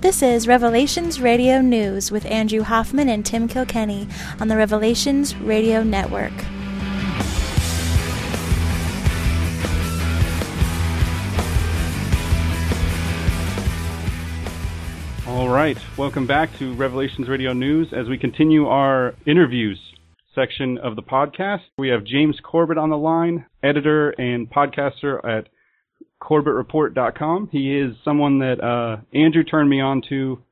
This is Revelations Radio News with Andrew Hoffman and Tim Kilkenny on the Revelations Radio Network. All right, welcome back to Revelations Radio News as we continue our interviews section of the podcast. We have James Corbett on the line, editor and podcaster at CorbettReport.com. He is someone that uh, Andrew turned me on to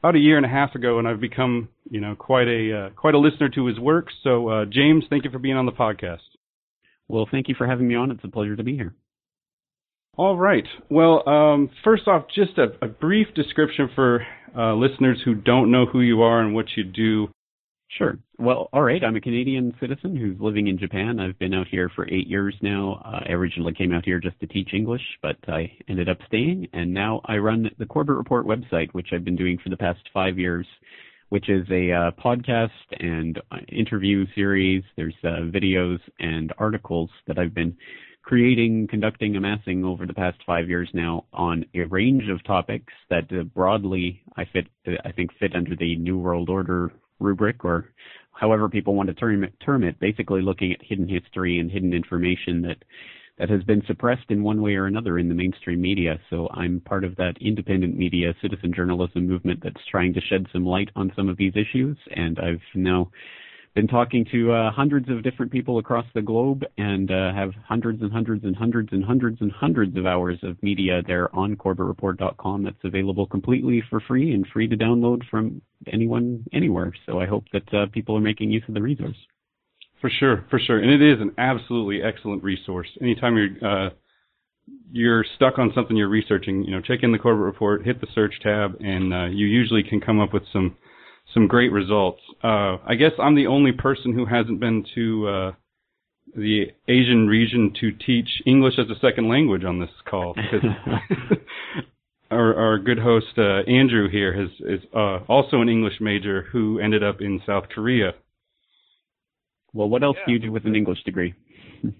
about a year and a half ago, and I've become, you know, quite a uh, quite a listener to his work. So, uh, James, thank you for being on the podcast. Well, thank you for having me on. It's a pleasure to be here. All right. Well, um, first off, just a, a brief description for uh, listeners who don't know who you are and what you do. Sure. Well, all right. I'm a Canadian citizen who's living in Japan. I've been out here for eight years now. Uh, I originally came out here just to teach English, but I ended up staying, and now I run the Corbett Report website, which I've been doing for the past five years, which is a uh, podcast and uh, interview series. There's uh, videos and articles that I've been creating, conducting, amassing over the past five years now on a range of topics that uh, broadly I fit, I think, fit under the New World Order rubric or however people want to term it, term it, basically looking at hidden history and hidden information that that has been suppressed in one way or another in the mainstream media. So I'm part of that independent media citizen journalism movement that's trying to shed some light on some of these issues. And I've now been talking to uh, hundreds of different people across the globe and uh, have hundreds and hundreds and hundreds and hundreds and hundreds of hours of media there on CorbettReport.com that's available completely for free and free to download from anyone anywhere. So I hope that uh, people are making use of the resource. For sure, for sure, and it is an absolutely excellent resource. Anytime you're uh, you're stuck on something you're researching, you know, check in the Corbett Report, hit the search tab, and uh, you usually can come up with some some great results. Uh, I guess I'm the only person who hasn't been to uh, the Asian region to teach English as a second language on this call because our, our good host uh, Andrew here has, is uh, also an English major who ended up in South Korea. Well, what else Yeah. do you do with an English degree?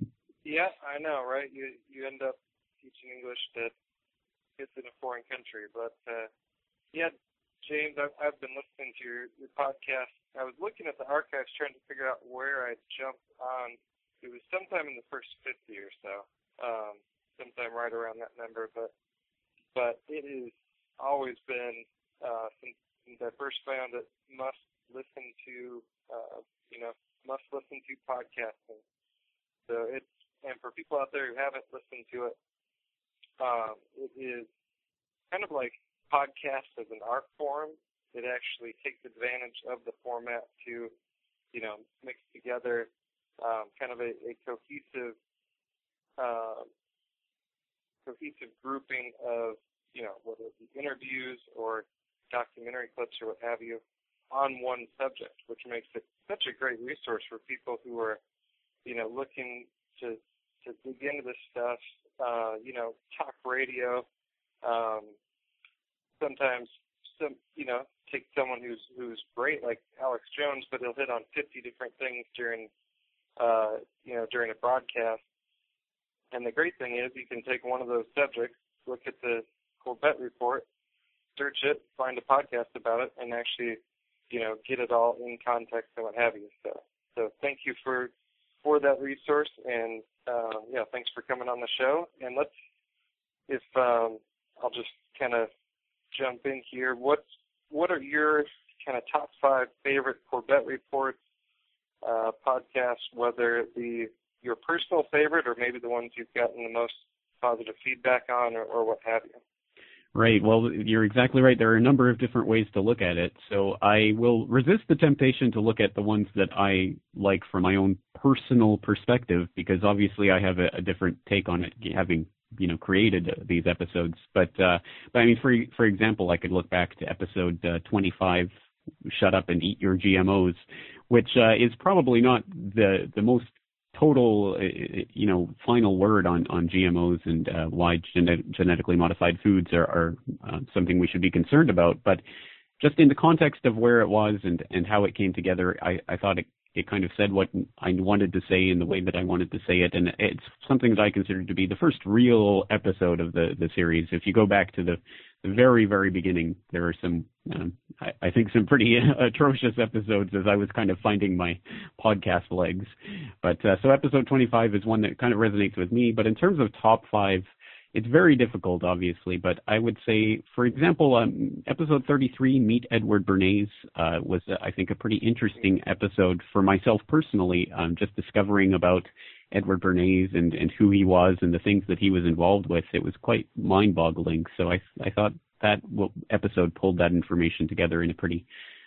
Yeah, I know, right? You you end up teaching English to kids in a foreign country, but uh, yeah, James, I've, I've been listening to your, your podcast. I was looking at the archives trying to figure out where I jumped on. It was sometime in the first 50 or so, um, sometime right around that number. But but it has always been uh, since, since I first found it must listen to uh, you know must listen to podcasting. So it's and for people out there who haven't listened to it, um, it is kind of like podcast as an art form. It actually takes advantage of the format to, you know, mix together um, kind of a, a cohesive, uh, cohesive grouping of, you know, whether it be interviews or documentary clips or what have you, on one subject, which makes it such a great resource for people who are, you know, looking to to dig into this stuff. Uh, you know, talk radio. Um, sometimes some you know take someone who's who's great like Alex Jones, but he'll hit on 50 different things during uh, you know during a broadcast. And the great thing is you can take one of those subjects, look at the Corbett report, search it, find a podcast about it, and actually you know get it all in context and what have you. So so thank you for for that resource and uh, yeah thanks for coming on the show. And let's if um, I'll just kind of jump in here. What what are your kind of top five favorite Corbett reports uh, podcasts? Whether it be your personal favorite or maybe the ones you've gotten the most positive feedback on, or, or what have you. Right. Well, you're exactly right. There are a number of different ways to look at it. So I will resist the temptation to look at the ones that I like from my own personal perspective, because obviously I have a, a different take on it, having you know created these episodes. But uh, but I mean, for for example, I could look back to episode uh, 25, "Shut Up and Eat Your GMOs," which uh, is probably not the the most total, uh, you know, final word on on GMOs and uh, why gene- genetically modified foods are, are uh, something we should be concerned about. But just in the context of where it was and and how it came together, I, I thought it it kind of said what I wanted to say in the way that I wanted to say it, and it's something that I consider to be the first real episode of the the series. If you go back to the, the very very beginning, there are some um, I, I think some pretty atrocious episodes as I was kind of finding my podcast legs. But uh, so episode 25 is one that kind of resonates with me. But in terms of top five it's very difficult, obviously, but I would say, for example, um, episode 33, Meet Edward Bernays, uh, was, uh, I think, a pretty interesting episode for myself personally, um, just discovering about Edward Bernays and, and who he was and the things that he was involved with. It was quite mind boggling. So I, I thought that episode pulled that information together in a pretty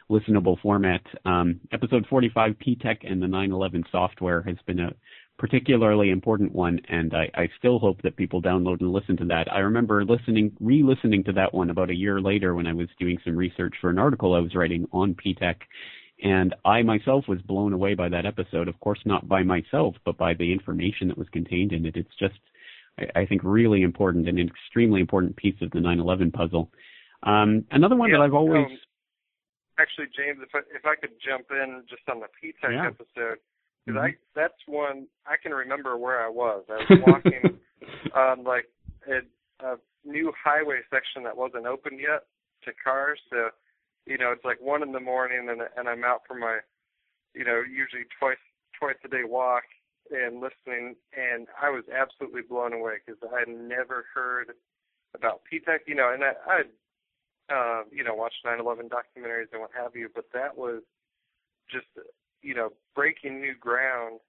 listenable format. Um, episode 45, PTech and the 911 software has been a particularly important one, and I, I still hope that people download and listen to that. I remember listening, re-listening to that one about a year later when I was doing some research for an article I was writing on PTech, and I myself was blown away by that episode. Of course, not by myself, but by the information that was contained in it. It's just, I, I think, really important and an extremely important piece of the 9/11 puzzle. Um, another one yeah, that I've always um, actually, James, if I, if I could jump in just on the PTech yeah. episode because mm-hmm. I that's one I can remember where I was. I was walking on like a, a new highway section that wasn't open yet to cars. So, you know, it's like one in the morning, and and I'm out for my, you know, usually twice twice a day walk and listening, and I was absolutely blown away because I had never heard about PTech, you know, and I, I uh, you know, watched 9/11 documentaries and what have you, but that was just you know, breaking new ground.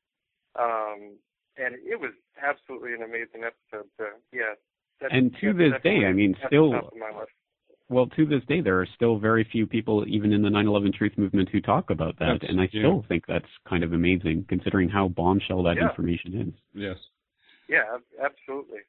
Um, and it was absolutely an amazing episode. So yeah. and to this day, I mean, still. Well, to this day, there are still very few people, even in the 9/11 Truth Movement, who talk about that, that's, and I yeah. still think that's kind of amazing, considering how bombshell that yeah. information is. Yes. Yeah, absolutely.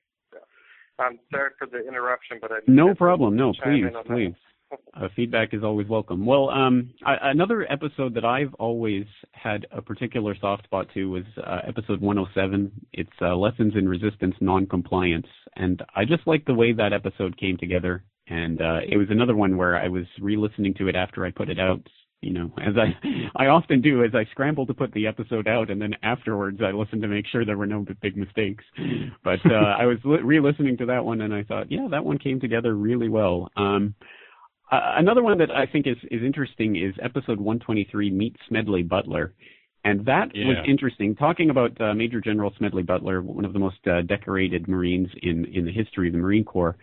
I'm sorry for the interruption, but I no problem. No, please, please uh, feedback is always welcome. Well, um, I, another episode that I've always had a particular soft spot to was uh, episode 107. It's uh, Lessons in Resistance Noncompliance, and I just like the way that episode came together. And uh, it was another one where I was re-listening to it after I put it out. You know, as I I often do, as I scramble to put the episode out, and then afterwards I listen to make sure there were no big mistakes. But uh, I was li- re-listening to that one, and I thought, yeah, that one came together really well. Um, uh, another one that I think is, is interesting is episode 123, Meet Smedley Butler. And that yeah. was interesting. Talking about uh, Major General Smedley Butler, one of the most uh, decorated Marines in, in the history of the Marine Corps,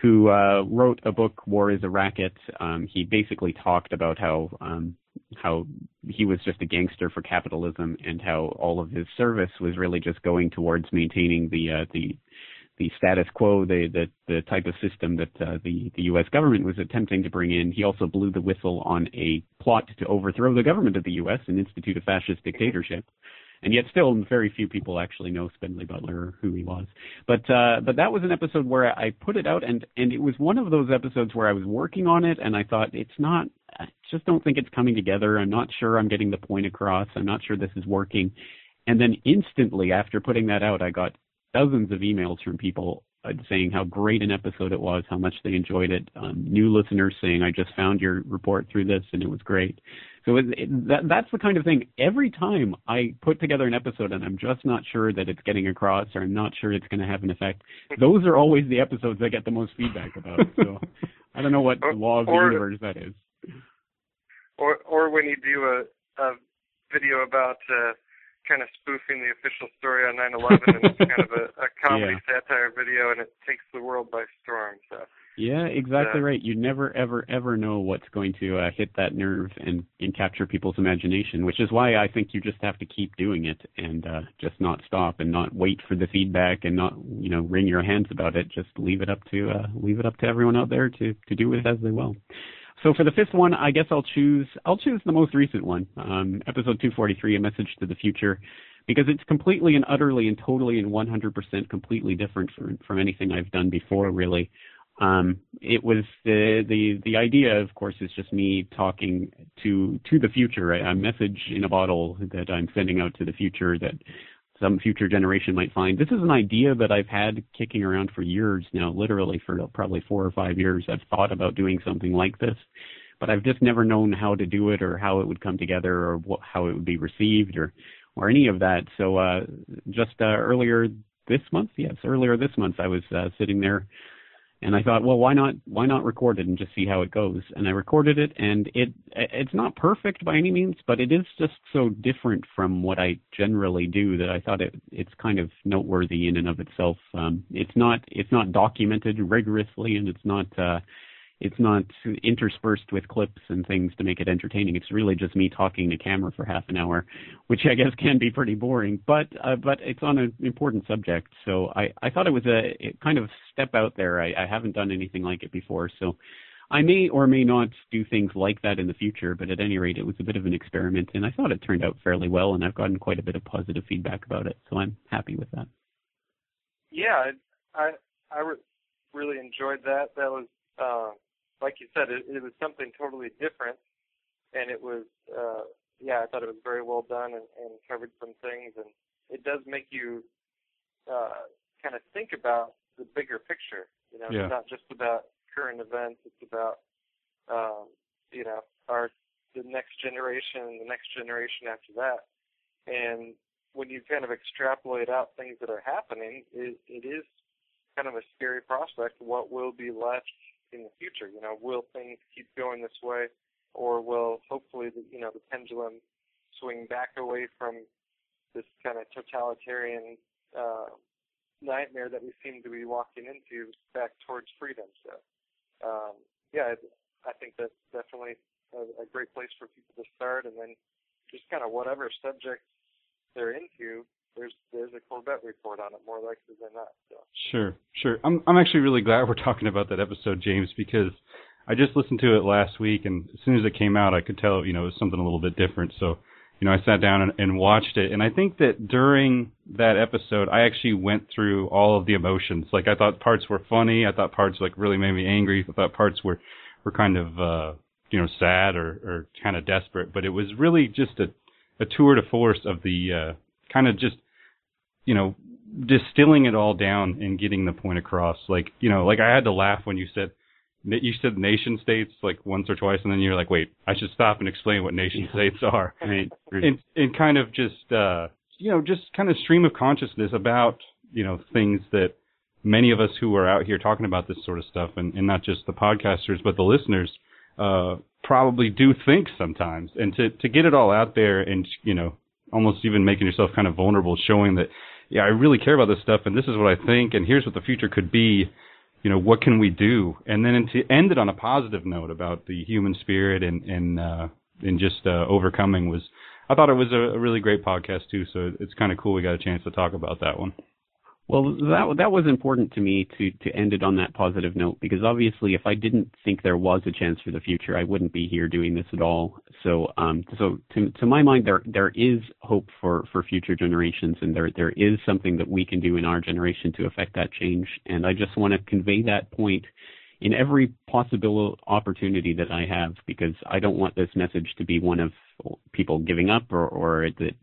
who uh, wrote a book, War is a Racket. Um, he basically talked about how um, how he was just a gangster for capitalism and how all of his service was really just going towards maintaining the uh, the the status quo, the the, the type of system that uh, the the U.S. government was attempting to bring in. He also blew the whistle on a plot to overthrow the government of the U.S. and institute a fascist dictatorship. And yet, still, very few people actually know Smedley Butler or who he was. But uh, but that was an episode where I put it out, and and it was one of those episodes where I was working on it, and I thought it's not. I just don't think it's coming together. I'm not sure I'm getting the point across. I'm not sure this is working. And then instantly after putting that out, I got dozens of emails from people uh, saying how great an episode it was, how much they enjoyed it. Um, new listeners saying, "I just found your report through this and it was great." So it, it, that, that's the kind of thing. Every time I put together an episode and I'm just not sure that it's getting across or I'm not sure it's going to have an effect, those are always the episodes I get the most feedback about. So I don't know what or, law of the or, universe that is. Or or when you do a, a video about uh, kind of spoofing the official story on 9/11, and it's kind of a, a comedy Yeah. satire video, and it takes the world by storm. So Yeah, exactly Yeah. right. You never, ever, ever know what's going to uh, hit that nerve and, and capture people's imagination, which is why I think you just have to keep doing it and uh, just not stop and not wait for the feedback and not, you know, wring your hands about it. Just leave it up to uh, leave it up to everyone out there to to do with as they will. So for the fifth one, I guess I'll choose I'll choose the most recent one, um, episode 243, a message to the future, because it's completely and utterly and totally and 100% completely different from from anything I've done before, really. Um, it was the the the idea, of course, is just me talking to to the future, a a message in a bottle that I'm sending out to the future that some future generation might find. This is an idea that I've had kicking around for years now, literally for probably four or five years. I've thought about doing something like this, but I've just never known how to do it or how it would come together or what, how it would be received or or any of that. So uh, just uh, earlier this month, yes, earlier this month, I was uh, sitting there and I thought, well, why not why not record it and just see how it goes? And I recorded it, and it it's not perfect by any means, but it is just so different from what I generally do that I thought it it's kind of noteworthy in and of itself. Um, it's not it's not documented rigorously, and it's not uh, it's not interspersed with clips and things to make it entertaining. It's really just me talking to camera for half an hour, which I guess can be pretty boring. But uh, but it's on an important subject, so I I thought it was a kind of step out there. I, I haven't done anything like it before, so I may or may not do things like that in the future. But at any rate, it was a bit of an experiment, and I thought it turned out fairly well, and I've gotten quite a bit of positive feedback about it, so I'm happy with that. Yeah, I I re- really enjoyed that. That was. Uh, like you said, it, it was something totally different, and it was, uh, yeah, I thought it was very well done and, and covered some things, and it does make you uh, kind of think about the bigger picture. You know, yeah. it's not just about current events; it's about, um, you know, our the next generation and the next generation after that, and when you kind of extrapolate out things that are happening, it, it is kind of a scary prospect. What will be left in the future? You know, will things keep going this way, or will hopefully the you know the pendulum swing back away from this kind of totalitarian uh, nightmare that we seem to be walking into back towards freedom? So, um, yeah, I, I think that's definitely a, a great place for people to start, and then just kind of whatever subject they're into, there's report on it more likely than not. So. Sure, sure. I'm I'm actually really glad we're talking about that episode, James, because I just listened to it last week, and as soon as it came out, I could tell you know it was something a little bit different. So, you know, I sat down and, and watched it, and I think that during that episode, I actually went through all of the emotions. Like I thought parts were funny, I thought parts like really made me angry, I thought parts were were kind of uh, you know sad or or kind of desperate, but it was really just a a tour de force of the uh, kind of just you know, distilling it all down and getting the point across. Like, you know, like I had to laugh when you said you said nation states like once or twice, and then you're like, wait, I should stop and explain what nation states are, and and kind of just uh, you know, just kind of stream of consciousness about you know things that many of us who are out here talking about this sort of stuff, and, and not just the podcasters, but the listeners, uh, probably do think sometimes, and to to get it all out there, and you know, almost even making yourself kind of vulnerable, showing that yeah, I really care about this stuff, and this is what I think, and here's what the future could be. You know, what can we do? And then to end it on a positive note about the human spirit and and uh, and just uh, overcoming was, I thought it was a, a really great podcast too. So it's kind of cool we got a chance to talk about that one. Well, that that was important to me to to end it on that positive note because obviously, if I didn't think there was a chance for the future, I wouldn't be here doing this at all. So, um, so to to my mind, there there is hope for for future generations, and there there is something that we can do in our generation to affect that change. And I just want to convey that point in every possible opportunity that I have because I don't want this message to be one of people giving up or, or that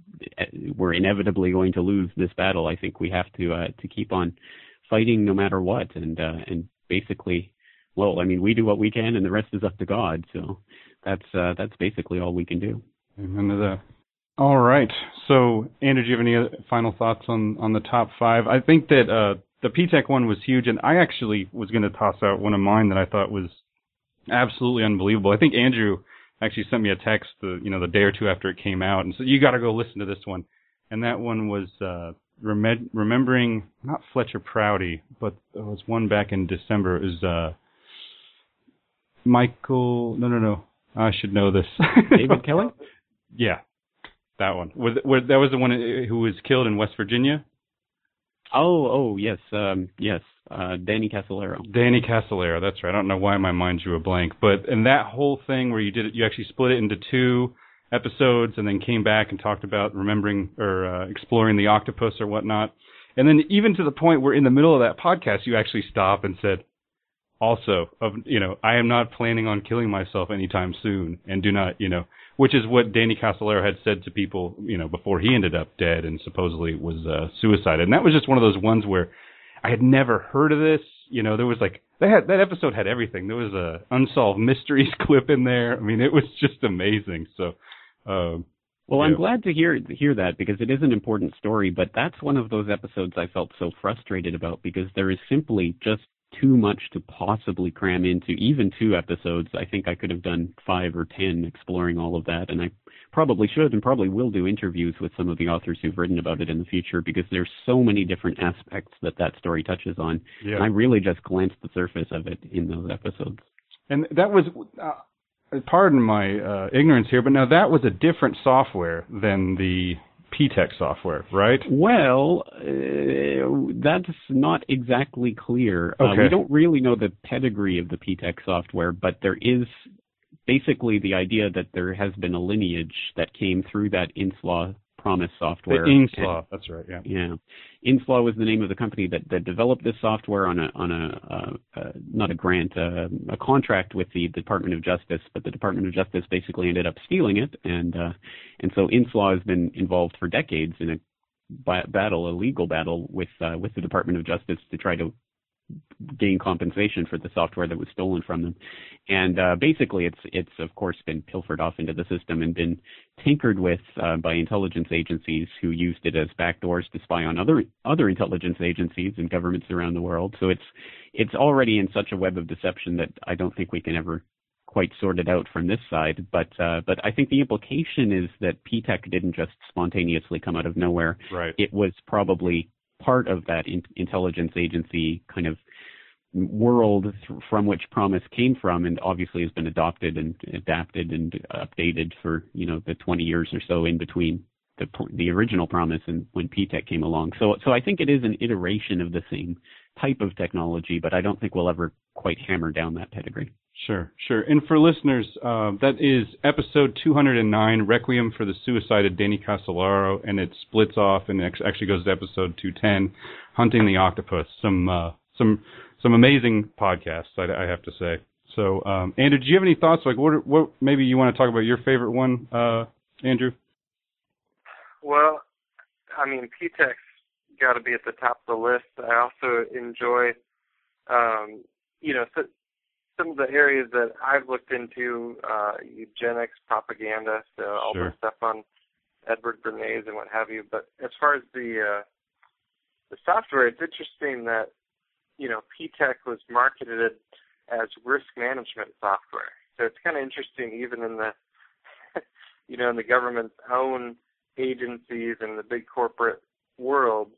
we're inevitably going to lose this battle. I think we have to uh, to keep on fighting no matter what, and uh, and basically, well, I mean, we do what we can, and the rest is up to God. So that's uh, that's basically all we can do. Amen to that. All right. So, Andrew, do you have any final thoughts on on the top five? I think that uh, the PTech one was huge, and I actually was going to toss out one of mine that I thought was absolutely unbelievable. I think Andrew actually sent me a text, the you know the day or two after it came out, and said you got to go listen to this one. And that one was uh, rem- remembering not Fletcher Prouty, but it was one back in December. It was uh, Michael. No, no, no. I should know this. David Kelly. Yeah, that one. Was, was that was the one who was killed in West Virginia? Oh, oh, yes, um, yes. Uh, Danny Casolaro. Danny Casolaro, that's right. I don't know why my mind drew a blank, but and that whole thing where you did it, you actually split it into two episodes and then came back and talked about remembering or uh, exploring the octopus or whatnot. And then even to the point where in the middle of that podcast, you actually stop and said, also of you know I am not planning on killing myself anytime soon, and do not you know which is what Danny Casolaro had said to people, you know, before he ended up dead and supposedly was uh, suicide. And that was just one of those ones where I had never heard of this. You know, there was like they had that episode had everything. There was a unsolved mysteries clip in there. I mean, it was just amazing. So. Um, well. I'm glad to hear hear that because it is an important story, but that's one of those episodes I felt so frustrated about because there is simply just too much to possibly cram into even two episodes. I think I could have done five or ten exploring all of that, and I probably should and probably will do interviews with some of the authors who've written about it in the future because there's so many different aspects that that story touches on. Yeah. And I really just glanced the surface of it in those episodes. And that was, uh, pardon my uh, ignorance here, but now that was a different software than the PTech software, right? Well, uh, that's not exactly clear. Okay. Uh, we don't really know the pedigree of the PTech software, but there is basically the idea that there has been a lineage that came through that Inslaw PROMIS software. The Inslaw, that's right, yeah. Yeah, Inslaw was the name of the company that, that developed this software on a on a uh, uh, not a grant, uh, a contract with the Department of Justice, but the Department of Justice basically ended up stealing it, and uh, and so Inslaw has been involved for decades in a battle, a legal battle with uh, with the Department of Justice to try to gain compensation for the software that was stolen from them. And uh, basically, it's it's of course been pilfered off into the system and been tinkered with uh, by intelligence agencies who used it as backdoors to spy on other other intelligence agencies and governments around the world. So it's it's already in such a web of deception that I don't think we can ever quite sort it out from this side. But uh, but I think the implication is that PTech didn't just spontaneously come out of nowhere. Right. It was probably part of that in- intelligence agency kind of world from which PROMIS came from and obviously has been adopted and adapted and updated for you know the 20 years or so in between the the original PROMIS and when PTech came along. So so I think it is an iteration of the same type of technology but I don't think we'll ever quite hammer down that pedigree Sure, sure. And for listeners, uh, that is episode 209, Requiem for the Suicide of Danny Casolaro, and it splits off and actually goes to episode 210, Hunting the Octopus. Some uh, some some amazing podcasts, I, I have to say. So, um, Andrew, do you have any thoughts? Like, what what maybe you want to talk about your favorite one, uh, Andrew? Well, I mean, PTech's got to be at the top of the list. I also enjoy, um, you know, some of the areas that I've looked into, uh, eugenics, propaganda, so all Sure. the stuff on Edward Bernays and what have you. But as far as the uh, the software, it's interesting that you know PTech was marketed as risk management software. So it's kind of interesting, even in the you know in the government's own agencies and the big corporate world,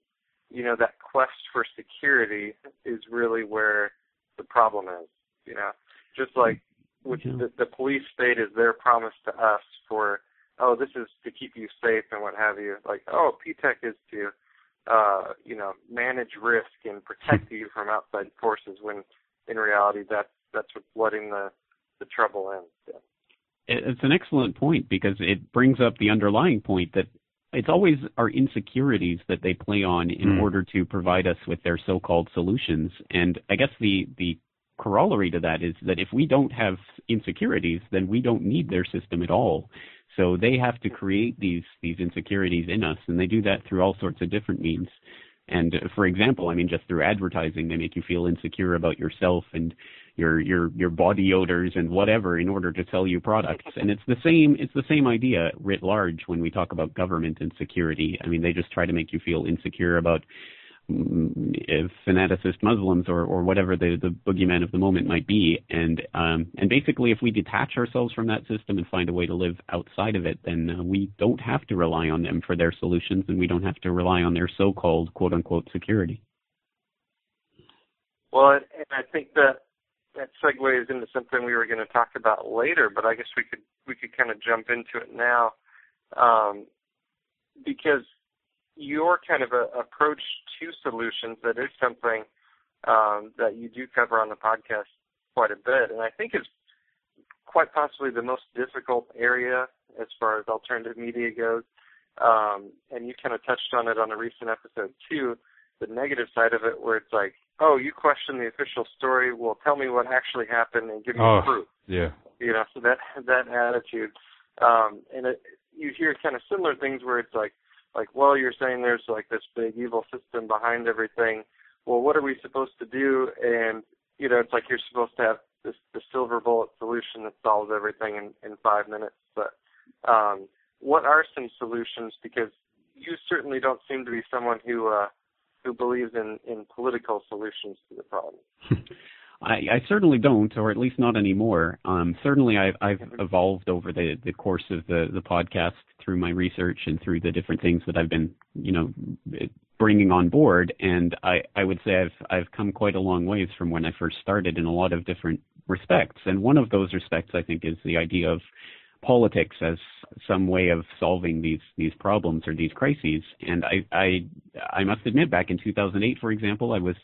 you know that quest for security is really where the problem is. You know, just like which Yeah. the, the police state is their promise to us for, oh, this is to keep you safe and what have you. Like, oh, PTech is to, uh, you know, manage risk and protect you from outside forces. When in reality, that that's what's letting the the trouble in. So. It's an excellent point because it brings up the underlying point that it's always our insecurities that they play on in Mm. order to provide us with their so-called solutions. And I guess the the corollary to that is that if we don't have insecurities, then we don't need their system at all. So they have to create these these insecurities in us, and they do that through all sorts of different means. And uh, for example, I mean, just through advertising, they make you feel insecure about yourself and your your your body odors and whatever in order to sell you products. And it's the same it's the same idea writ large when we talk about government and security. I mean, they just try to make you feel insecure about fanaticist Muslims or, or whatever the, the boogeyman of the moment might be. And um, and basically, if we detach ourselves from that system and find a way to live outside of it, then uh, we don't have to rely on them for their solutions, and we don't have to rely on their so-called quote unquote security. Well, and I think that that segues into something we were going to talk about later, but I guess we could we could kind of jump into it now, um, because your kind of a, approach to solutions that is something um, that you do cover on the podcast quite a bit, and I think is quite possibly the most difficult area as far as alternative media goes. Um, and you kind of touched on it on a recent episode too, the negative side of it, where it's like, oh, you question the official story. Well, tell me what actually happened and give me Oh. proof. Yeah. You know, so that that attitude, um, and it, you hear kind of similar things where it's like, like, well, you're saying there's like this big evil system behind everything. well, what are we supposed to do? And you know, it's like you're supposed to have this the silver bullet solution that solves everything in in five minutes. But um, what are some solutions? Because you certainly don't seem to be someone who uh, who believes in in political solutions to the problem. I, I certainly don't, or at least not anymore. Um, certainly, I've, I've evolved over the, the course of the, the podcast through my research and through the different things that I've been, you know, bringing on board. And I, I would say I've, I've come quite a long ways from when I first started in a lot of different respects. And one of those respects, I think, is the idea of politics as some way of solving these these problems or these crises. And I I I must admit, back in 2008, for example, I was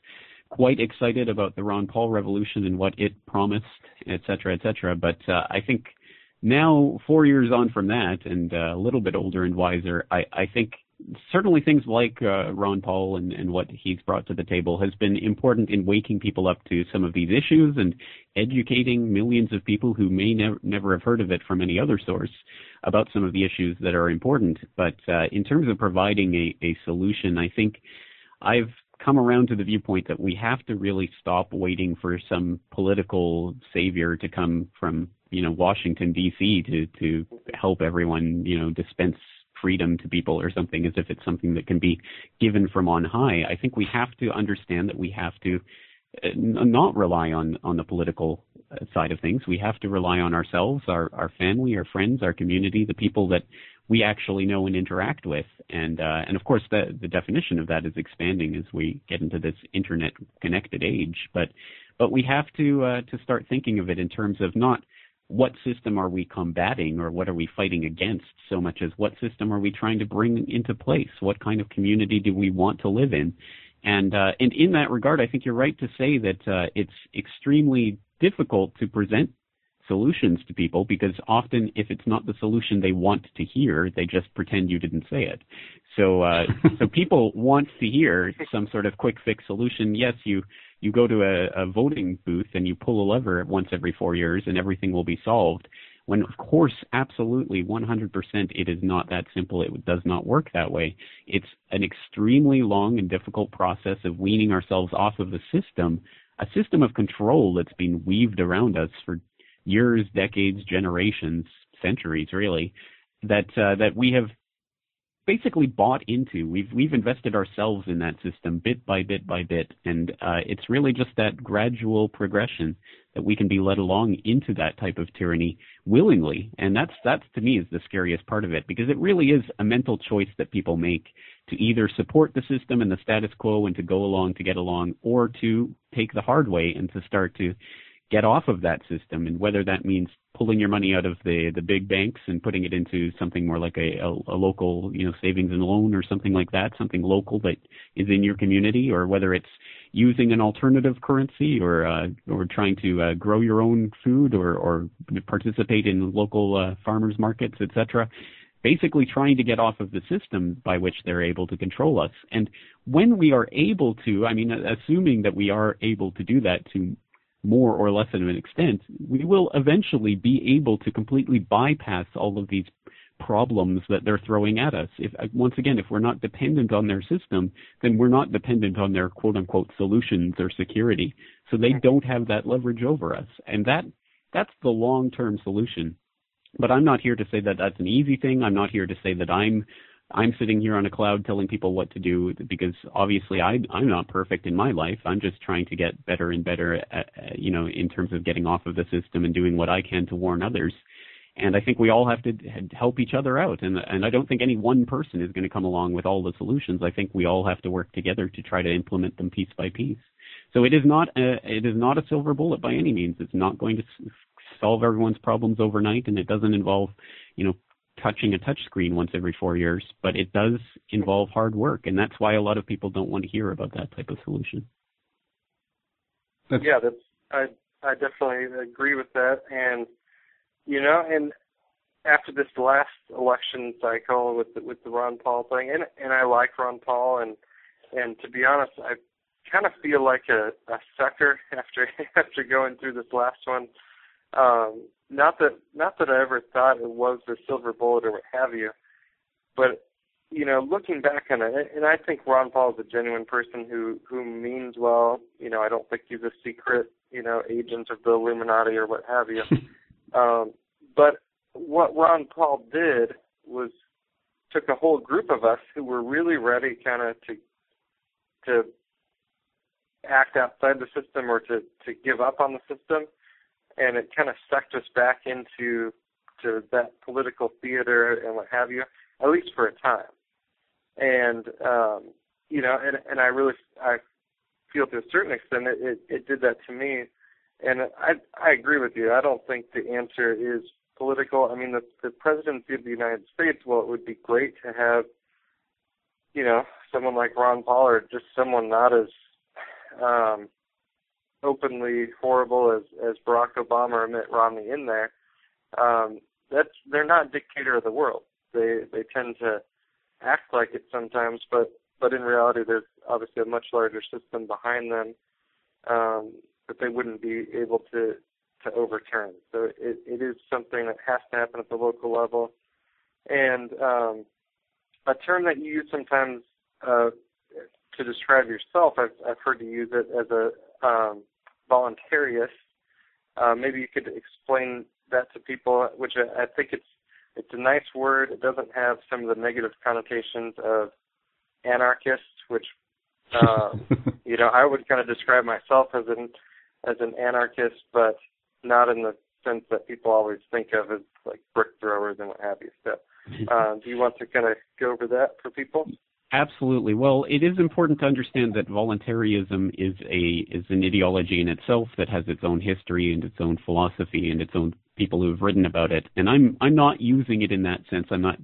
quite excited about the Ron Paul revolution and what it promised, et cetera, et cetera. But uh, I think now, four years on from that, and uh, a little bit older and wiser, I, I think certainly things like uh, Ron Paul and, and what he's brought to the table has been important in waking people up to some of these issues and educating millions of people who may never never have heard of it from any other source about some of the issues that are important. But uh, in terms of providing a, a solution, I think I've come around to the viewpoint that we have to really stop waiting for some political savior to come from you know Washington D.C. to to help everyone you know dispense freedom to people or something as if it's something that can be given from on high. I think we have to understand that we have to uh, not rely on on the political uh, side of things. We have to rely on ourselves, our our family, our friends, our community, the people that we actually know and interact with. And uh, and of course, the the definition of that is expanding as we get into this internet connected age. But but we have to uh, to start thinking of it in terms of not what system are we combating or what are we fighting against so much as what system are we trying to bring into place? What kind of community do we want to live in? And uh, and in that regard, I think you're right to say that uh, it's extremely difficult to present solutions to people because often if it's not the solution they want to hear, they just pretend you didn't say it. So uh, so people want to hear some sort of quick fix solution. Yes, you you go to a, a voting booth and you pull a lever once every four years and everything will be solved. When of course, absolutely 100% it is not that simple. It does not work that way. It's an extremely long and difficult process of weaning ourselves off of the system, a system of control that's been weaved around us for years, decades, generations, centuries, really, that uh, that we have basically bought into. We've we've invested ourselves in that system bit by bit by bit, and uh, it's really just that gradual progression that we can be led along into that type of tyranny willingly, and that's that's to me is the scariest part of it because it really is a mental choice that people make to either support the system and the status quo and to go along to get along, or to take the hard way and to start to get off of that system and whether that means pulling your money out of the the big banks and putting it into something more like a, a, a local you know savings and loan or something like that something local that is in your community or whether it's using an alternative currency or uh, or trying to uh, grow your own food or or participate in local uh, farmers markets etc basically trying to get off of the system by which they're able to control us. And when we are able to i mean assuming that we are able to do that to more or less of an extent, we will eventually be able to completely bypass all of these problems that they're throwing at us. If uh, once again, if we're not dependent on their system, then we're not dependent on their quote unquote solutions or security. So they don't have that leverage over us. And that that's the long-term solution. But I'm not here to say that that's an easy thing. I'm not here to say that I'm I'm sitting here on a cloud telling people what to do because obviously I, I'm not perfect in my life. I'm just trying to get better and better, at, you know, in terms of getting off of the system and doing what I can to warn others. And I think we all have to help each other out. And, and I don't think any one person is going to come along with all the solutions. I think we all have to work together to try to implement them piece by piece. So it is not a, it is not a silver bullet by any means. It's not going to solve everyone's problems overnight, and it doesn't involve, you know, touching a touch screen once every four years, but it does involve hard work, and that's why a lot of people don't want to hear about that type of solution. That's, yeah, that's I I definitely agree with that, and you know, and after this last election cycle with the, with the Ron Paul thing, and and I like Ron Paul, and and to be honest, I kind of feel like a, a sucker after after going through this last one. Um, not that not that I ever thought it was the silver bullet or what have you, but you know, looking back on it, and I think Ron Paul is a genuine person who who means well. You know, I don't think he's a secret, you know, agent of the Illuminati or what have you. um, but what Ron Paul did was took a whole group of us who were really ready, kind of to to act outside the system or to to give up on the system, and it kind of sucked us back into to that political theater and what have you, at least for a time and um, you know, and and I really I feel to a certain extent it, it it did that to me, and I I agree with you. I don't think the answer is political. I mean, the the presidency of the United States. Well, it would be great to have, you know, someone like Ron Paul or just someone not as um, openly horrible as as Barack Obama or Mitt Romney in there. Um, that's they're not dictator of the world. They they tend to act like it sometimes, but but in reality, there's obviously a much larger system behind them um, that they wouldn't be able to to overturn. So it, it is something that has to happen at the local level. And um, a term that you use sometimes uh, to describe yourself, I've, I've heard you use it as a um, voluntarist. Uh, maybe you could explain that to people, which I, I think it's it's a nice word. It doesn't have some of the negative connotations of anarchist, which uh, you know I would kind of describe myself as an as an anarchist, but not in the sense that people always think of as like brick throwers and what have you. So, uh, do you want to kind of go over that for people? Absolutely. Well, it is important to understand that voluntarism is a is an ideology in itself that has its own history and its own philosophy and its own people who have written about it, and I'm I'm not using it in that sense. I'm not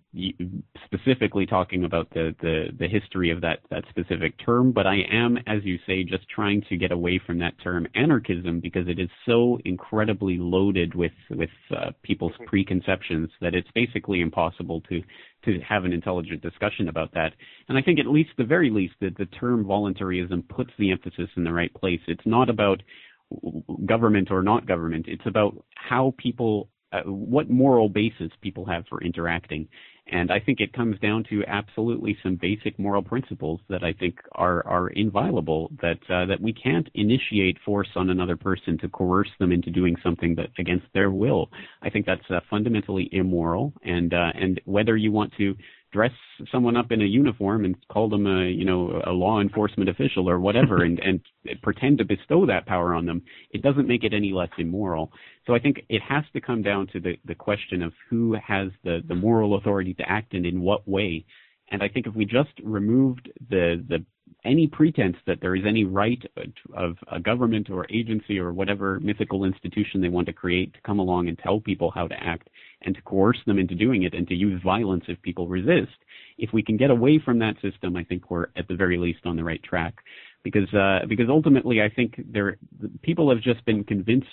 specifically talking about the the, the history of that that specific term, but I am, as you say, just trying to get away from that term anarchism because it is so incredibly loaded with with uh, people's preconceptions that it's basically impossible to to have an intelligent discussion about that. And I think at least the very least that the term voluntarism puts the emphasis in the right place. It's not about government or not government. It's about how people, uh, what moral basis people have for interacting. And I think it comes down to absolutely some basic moral principles that I think are are inviolable. That uh, that we can't initiate force on another person to coerce them into doing something that against their will. I think that's uh, fundamentally immoral. And uh, and whether you want to dress someone up in a uniform and call them a you know a law enforcement official or whatever and and pretend to bestow that power on them it doesn't make it any less immoral. So i think it has to come down to the the question of who has the the moral authority to act and in what way. And i think if we just removed the the any pretense that there is any right of a government or agency or whatever mythical institution they want to create to come along and tell people how to act and to coerce them into doing it and to use violence if people resist. If we can get away from that system, I think we're at the very least on the right track. Because uh, because ultimately, I think there people have just been convinced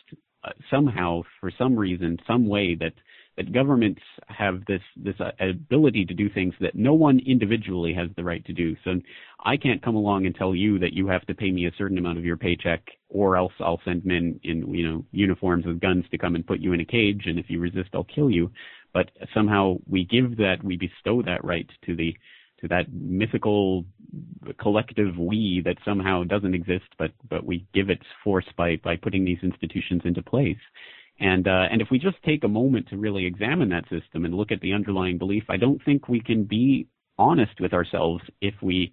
uh, somehow, for some reason, some way that that governments have this this uh, ability to do things that no one individually has the right to do. So I can't come along and tell you that you have to pay me a certain amount of your paycheck, or else I'll send men in you know uniforms with guns to come and put you in a cage, and if you resist, I'll kill you. But somehow we give that, we bestow that right to the to that mythical collective we that somehow doesn't exist, but but we give its force by by putting these institutions into place. And uh, and if we just take a moment to really examine that system and look at the underlying belief, I don't think we can be honest with ourselves if we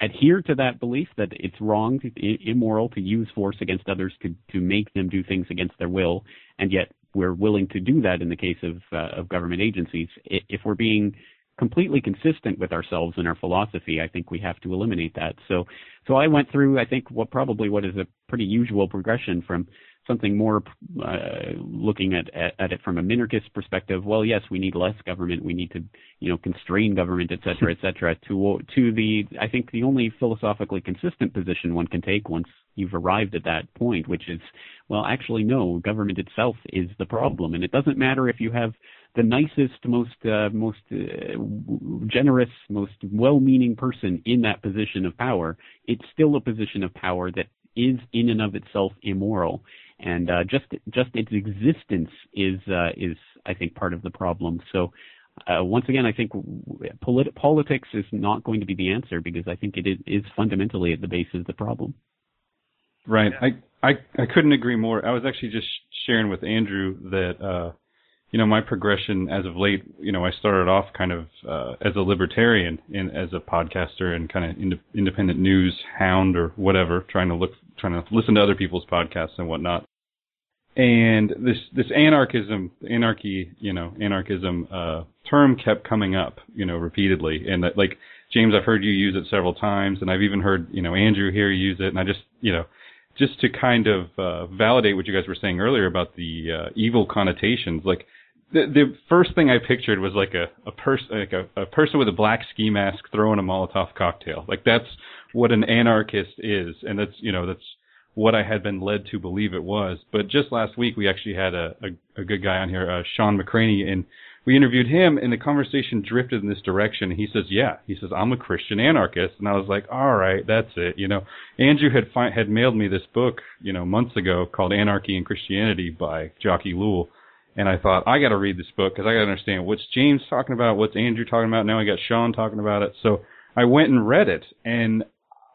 adhere to that belief that it's wrong, immoral to use force against others to to make them do things against their will, and yet we're willing to do that in the case of uh, of government agencies. If we're being completely consistent with ourselves and our philosophy, I think we have to eliminate that. So, so I went through, I think, what probably what is a pretty usual progression from something more uh, looking at, at, at it from a minarchist perspective. Well, yes, we need less government. We need to, you know, constrain government, et cetera, et cetera. To to the, I think the only philosophically consistent position one can take once you've arrived at that point, which is, well, actually, no, government itself is the problem, and it doesn't matter if you have the nicest, most uh, most uh, generous, most well-meaning person in that position of power. It's still a position of power that is in and of itself immoral and uh, just just its existence is uh, is I think part of the problem. So uh, once again, I think polit- politics is not going to be the answer because I think it is, is fundamentally at the base of the problem. Right. I, I I couldn't agree more. I was actually just sharing with Andrew that uh, you know my progression as of late. You know, I started off kind of uh, as a libertarian and as a podcaster and kind of ind- independent news hound or whatever, trying to look, trying to listen to other people's podcasts and whatnot and this this anarchism anarchy you know anarchism uh term kept coming up you know repeatedly and that like James I've heard you use it several times and I've even heard you know Andrew here use it and I just you know just to kind of uh validate what you guys were saying earlier about the uh evil connotations like the the first thing I pictured was like a a person like a, a person with a black ski mask throwing a Molotov cocktail like that's what an anarchist is and that's you know that's what I had been led to believe it was. But just last week, we actually had a, a, a good guy on here, uh, Sean McCraney, and we interviewed him, and the conversation drifted in this direction. He says, "Yeah," he says, "I'm a Christian anarchist," and I was like, "All right, that's it." You know, Andrew had fi- had mailed me this book, you know, months ago called "Anarchy and Christianity" by Jacques Ellul. And I thought I got to read this book because I got to understand what's James talking about, what's Andrew talking about. Now I got Sean talking about it. So I went and read it, and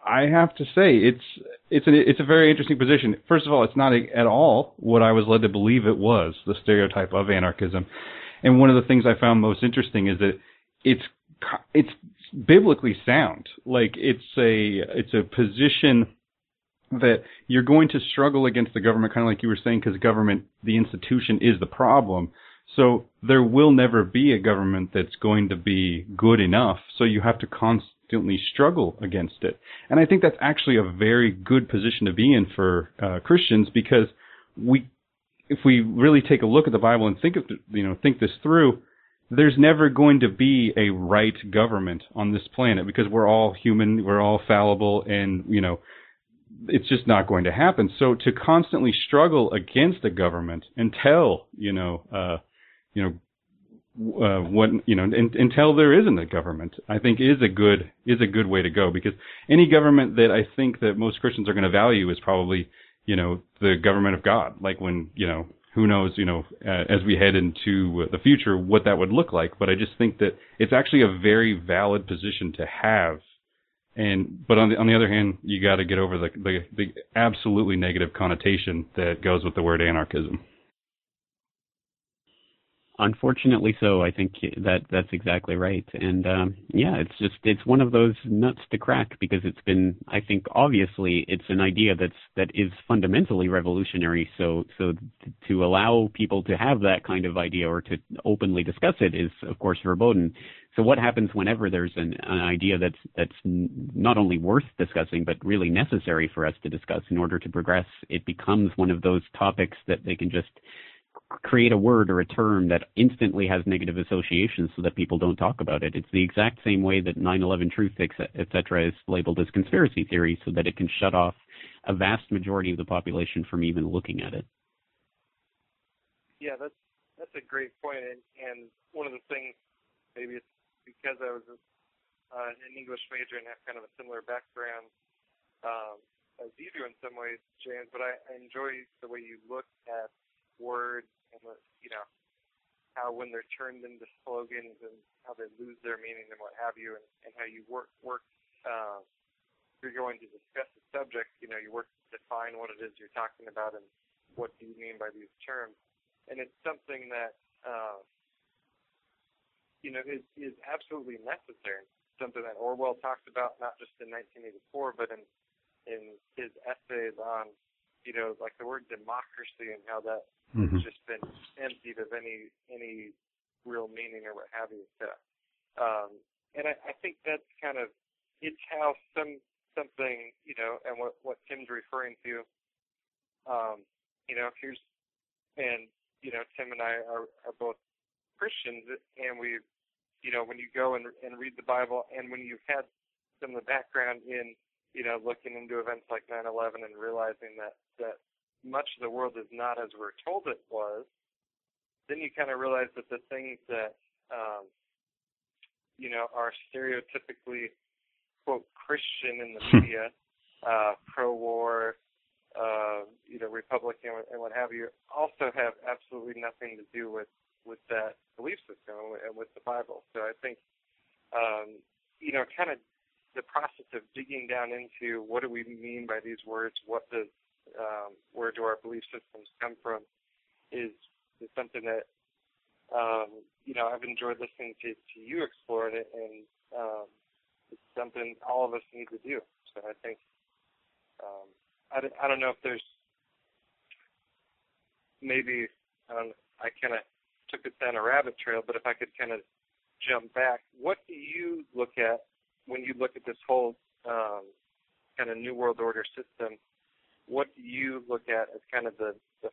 I have to say it's it's a it's a very interesting position. First of all, it's not a, at all what I was led to believe it was the stereotype of anarchism. And one of the things I found most interesting is that it's it's biblically sound. Like it's a it's a position that you're going to struggle against the government, kind of like you were saying, because government, the institution, is the problem. So there will never be a government that's going to be good enough. So you have to constantly struggle against it. And I think that's actually a very good position to be in for uh, Christians because we, if we really take a look at the Bible and think of, you know, think this through, there's never going to be a right government on this planet because we're all human, we're all fallible, and you know, it's just not going to happen. So to constantly struggle against a government until you know, uh, you know, uh, what you know in, until there isn't a government i think is a good is a good way to go. Because any government that i think that most christians are going to value is probably you know the government of god. Like when you know who knows you know uh, as we head into the future what that would look like. But i just think that it's actually a very valid position to have and but on the on the other hand you got to get over the, the the absolutely negative connotation that goes with the word anarchism Unfortunately, so I think that that's exactly right, and um, yeah, it's just it's one of those nuts to crack because it's been I think obviously it's an idea that's that is fundamentally revolutionary. So so to allow people to have that kind of idea or to openly discuss it is of course verboten. So what happens whenever there's an, an idea that's that's not only worth discussing but really necessary for us to discuss in order to progress? It becomes one of those topics that they can just create a word or a term that instantly has negative associations so that people don't talk about it. It's the exact same way that 9/11 truth, etc., is labeled as conspiracy theory, so that it can shut off a vast majority of the population from even looking at it. Yeah, that's that's a great point, and, and one of the things maybe it's because I was uh, an English major and have kind of a similar background um, as you do in some ways, James. But I, I enjoy the way you look at words and the, you know how when they're turned into slogans and how they lose their meaning and what have you, and, and how you work work. Uh, you're going to discuss the subject, you know, you work to define what it is you're talking about and what do you mean by these terms. And it's something that, uh, you know, is, is absolutely necessary. Something that Orwell talks about, not just in 1984, but in, in his essays on, you know, like the word democracy and how that mm-hmm. just been emptied of any any real meaning or what have you. So, um, and I, I think that's kind of it's how some something you know, and what what Tim's referring to. Um, you know, here's and you know, Tim and I are are both Christians, and we, you know, when you go and and read the Bible, and when you've had some of the background in, you know, looking into events like 9/11 and realizing that that much of the world is not as we're told it was, then you kind of realize that the things that um, you know are stereotypically quote Christian in the media, uh, pro-war, uh, you know, Republican and what have you, also have absolutely nothing to do with with that belief system and with the Bible. So I think, um, you know, kind of the process of digging down into what do we mean by these words, what does um, where do our belief systems come from, is is something that um, you know I've enjoyed listening to to you explore it, and um, it's something all of us need to do. So I think um, I, don't, I don't know if there's maybe um, I kind of took it down a rabbit trail, but if I could kind of jump back, what do you look at when you look at this whole um, kind of New World Order system? What do you look at as kind of the, the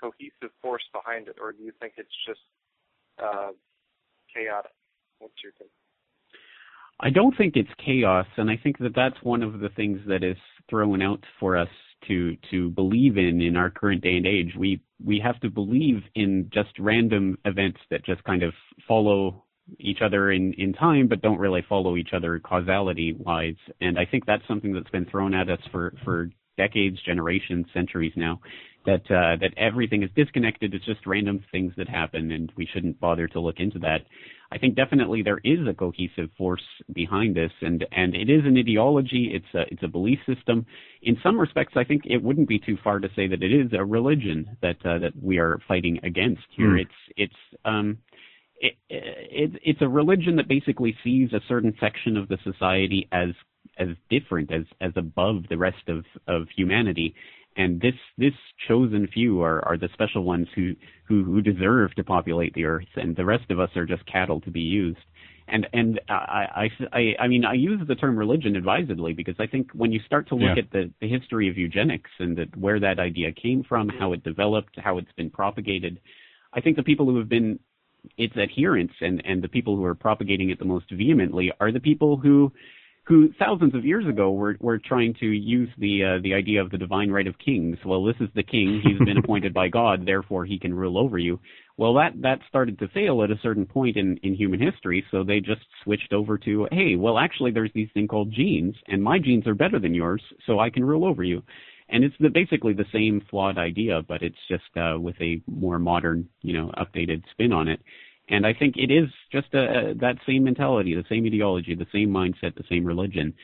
cohesive force behind it, or do you think it's just uh, chaotic? What's your take? I don't think it's chaos, and I think that that's one of the things that is thrown out for us to to believe in in our current day and age. We we have to believe in just random events that just kind of follow each other in in time, but don't really follow each other causality wise. And I think that's something that's been thrown at us for for decades, generations, centuries now. That uh, that everything is disconnected. It's just random things that happen, and we shouldn't bother to look into that. I think definitely there is a cohesive force behind this, and and it is an ideology. It's a it's a belief system. In some respects, I think it wouldn't be too far to say that it is a religion that uh, that we are fighting against here. Mm. It's it's um. It, it, it's a religion that basically sees a certain section of the society as as different as as above the rest of of humanity and this this chosen few are, are the special ones who, who who deserve to populate the earth, and the rest of us are just cattle to be used. And and I I I, mean I use the term religion advisedly because I think when you start to look yeah. at the, the history of eugenics and that where that idea came from, how it developed, how it's been propagated, I think the people who have been its adherents and and the people who are propagating it the most vehemently are the people who who thousands of years ago were were trying to use the uh, the idea of the divine right of kings. Well, this is the king; he's been appointed by God, therefore he can rule over you. Well, that that started to fail at a certain point in in human history, so they just switched over to, hey, well, actually, there's these thing called genes, and my genes are better than yours, so I can rule over you. And it's the, basically the same flawed idea, but it's just uh, with a more modern, you know, updated spin on it. And I think it is just a, a, that same mentality, the same ideology, the same mindset, the same religion.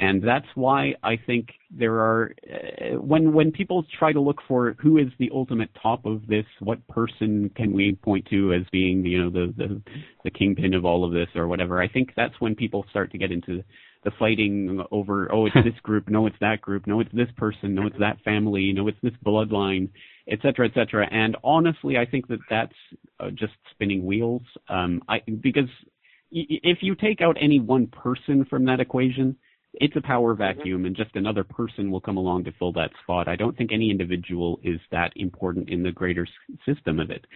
And that's why I think there are uh, when when people try to look for who is the ultimate top of this, what person can we point to as being you know the the, the kingpin of all of this or whatever. I think that's when people start to get into the fighting over oh it's this group, no it's that group, no it's this person, no it's that family, no it's this bloodline, et cetera, et cetera. And honestly, I think that that's uh, just spinning wheels. Um, I, because if you take out any one person from that equation, it's a power mm-hmm. vacuum and just another person will come along to fill that spot. I don't think any individual is that important in the greater system of it.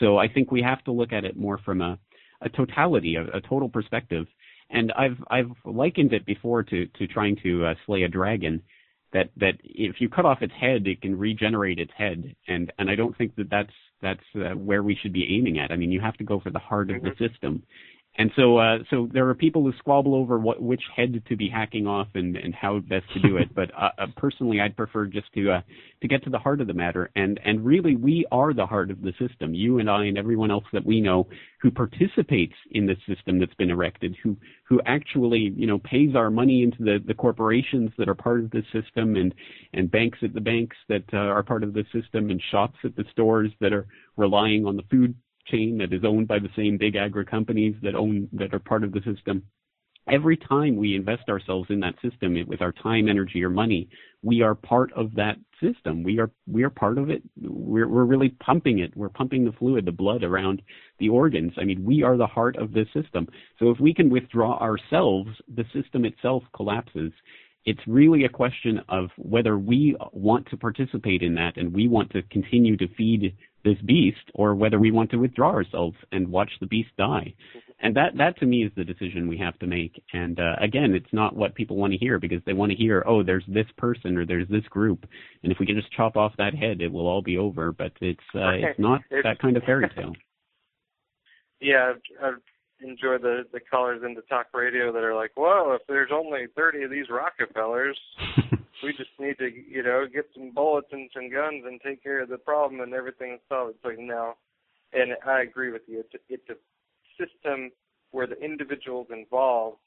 So I think we have to look at it more from a, a totality, a, a total perspective. And I've I've likened it before to to trying to uh, slay a dragon that that if you cut off its head, it can regenerate its head, and and I don't think that that's that's uh, where we should be aiming at. I mean, you have to go for the heart of the mm-hmm. system, and so, uh, so there are people who squabble over what, which head to be hacking off and, and how best to do it. But uh, uh, personally, I'd prefer just to uh, to get to the heart of the matter. And and really, we are the heart of the system. You and I and everyone else that we know who participates in the system that's been erected, who who actually you know pays our money into the, the corporations that are part of the system, and and banks at the banks that uh, are part of the system, and shops at the stores that are relying on the food chain that is owned by the same big agri companies that own that are part of the system. Every time we invest ourselves in that system with our time, energy, or money, we are part of that system. We are we are part of it. We're we're really pumping it. We're pumping the fluid, the blood around the organs. I mean, we are the heart of this system. So if we can withdraw ourselves, the system itself collapses it's really a question of whether we want to participate in that and we want to continue to feed this beast or whether we want to withdraw ourselves and watch the beast die. And that, that to me is the decision we have to make. And uh, again, it's not what people want to hear because they want to hear, oh, there's this person or there's this group, and if we can just chop off that head, it will all be over. But it's uh, it's not that kind of fairy tale. Yeah, I've, enjoy the the callers into talk radio that are like, well, if there's only 30 of these Rockefellers, we just need to, you know, get some bullets and some guns and take care of the problem and everything is solved. It's like no, and I agree with you. It's a, it's a system where the individuals involved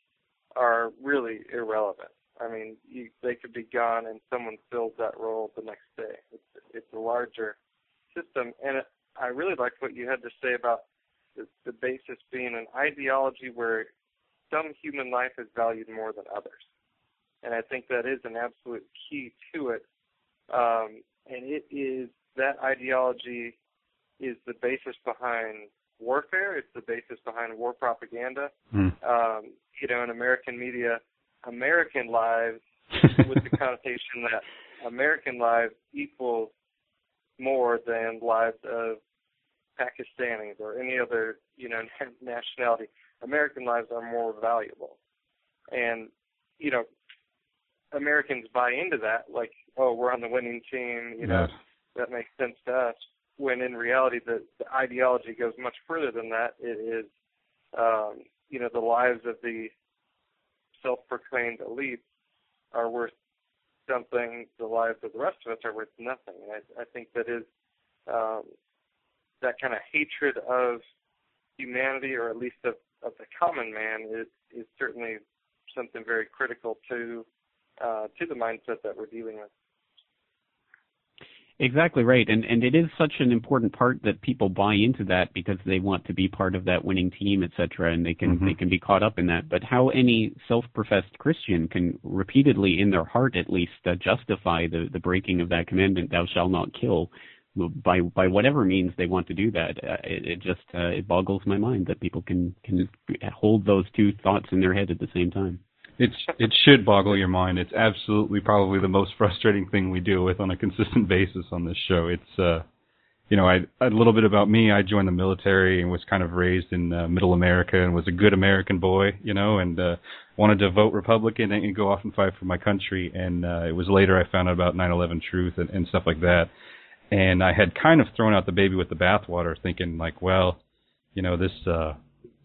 are really irrelevant. I mean, you, they could be gone and someone fills that role the next day. It's it's a larger system, and it, I really like what you had to say about the, basis being an ideology where some human life is valued more than others, and I think that is an absolute key to it. Um, and it is that ideology is the basis behind warfare. It's the basis behind war propaganda. Mm. Um, you know, in American media, American lives with the connotation that American lives equals more than lives of Pakistanis or any other, you know, nationality. American lives are more valuable. And, you know, Americans buy into that, like, oh, we're on the winning team, you know, that makes sense to us. When in reality, the, the ideology goes much further than that. It is, um, you know, the lives of the self-proclaimed elites are worth something. The lives of the rest of us are worth nothing. And I, I think that is um, that kind of hatred of humanity, or at least of, of the common man, is is certainly something very critical to uh, to the mindset that we're dealing with. Exactly right, and and it is such an important part that people buy into that because they want to be part of that winning team, et cetera, and they can Mhm. they can be caught up in that. But how any self-professed Christian can repeatedly, in their heart at least, uh, justify the the breaking of that commandment, "Thou shalt not kill," by by whatever means they want to do that, uh, it, it just uh, it boggles my mind that people can can hold those two thoughts in their head at the same time. It's it should boggle your mind. It's absolutely probably the most frustrating thing we deal with on a consistent basis on this show. It's uh you know, I a little bit about me. I joined the military and was kind of raised in uh, middle America and was a good American boy, you know, and uh wanted to vote Republican and go off and fight for my country and uh it was later I found out about 9/11 truth and, and stuff like that. And I had kind of thrown out the baby with the bathwater thinking like, well, you know, this uh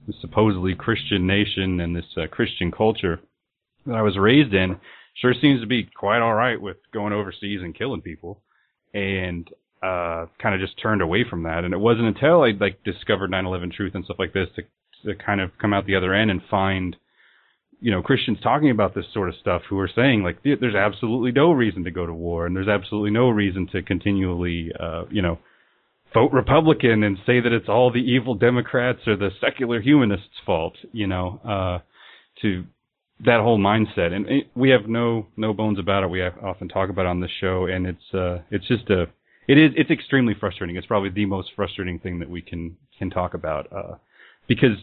this supposedly Christian nation and this uh, Christian culture that I was raised in sure seems to be quite all right with going overseas and killing people, and uh, kind of just turned away from that. And it wasn't until I like discovered 9/11 truth and stuff like this to, to kind of come out the other end and find, you know, Christians talking about this sort of stuff who are saying like, there's absolutely no reason to go to war, and there's absolutely no reason to continually, uh, you know. Vote Republican and say that it's all the evil Democrats or the secular humanists' fault, you know, uh, to that whole mindset and it, we have no no bones about it we have, often talk about it on this show and it's uh it's just a it is it's extremely frustrating it's probably the most frustrating thing that we can can talk about uh because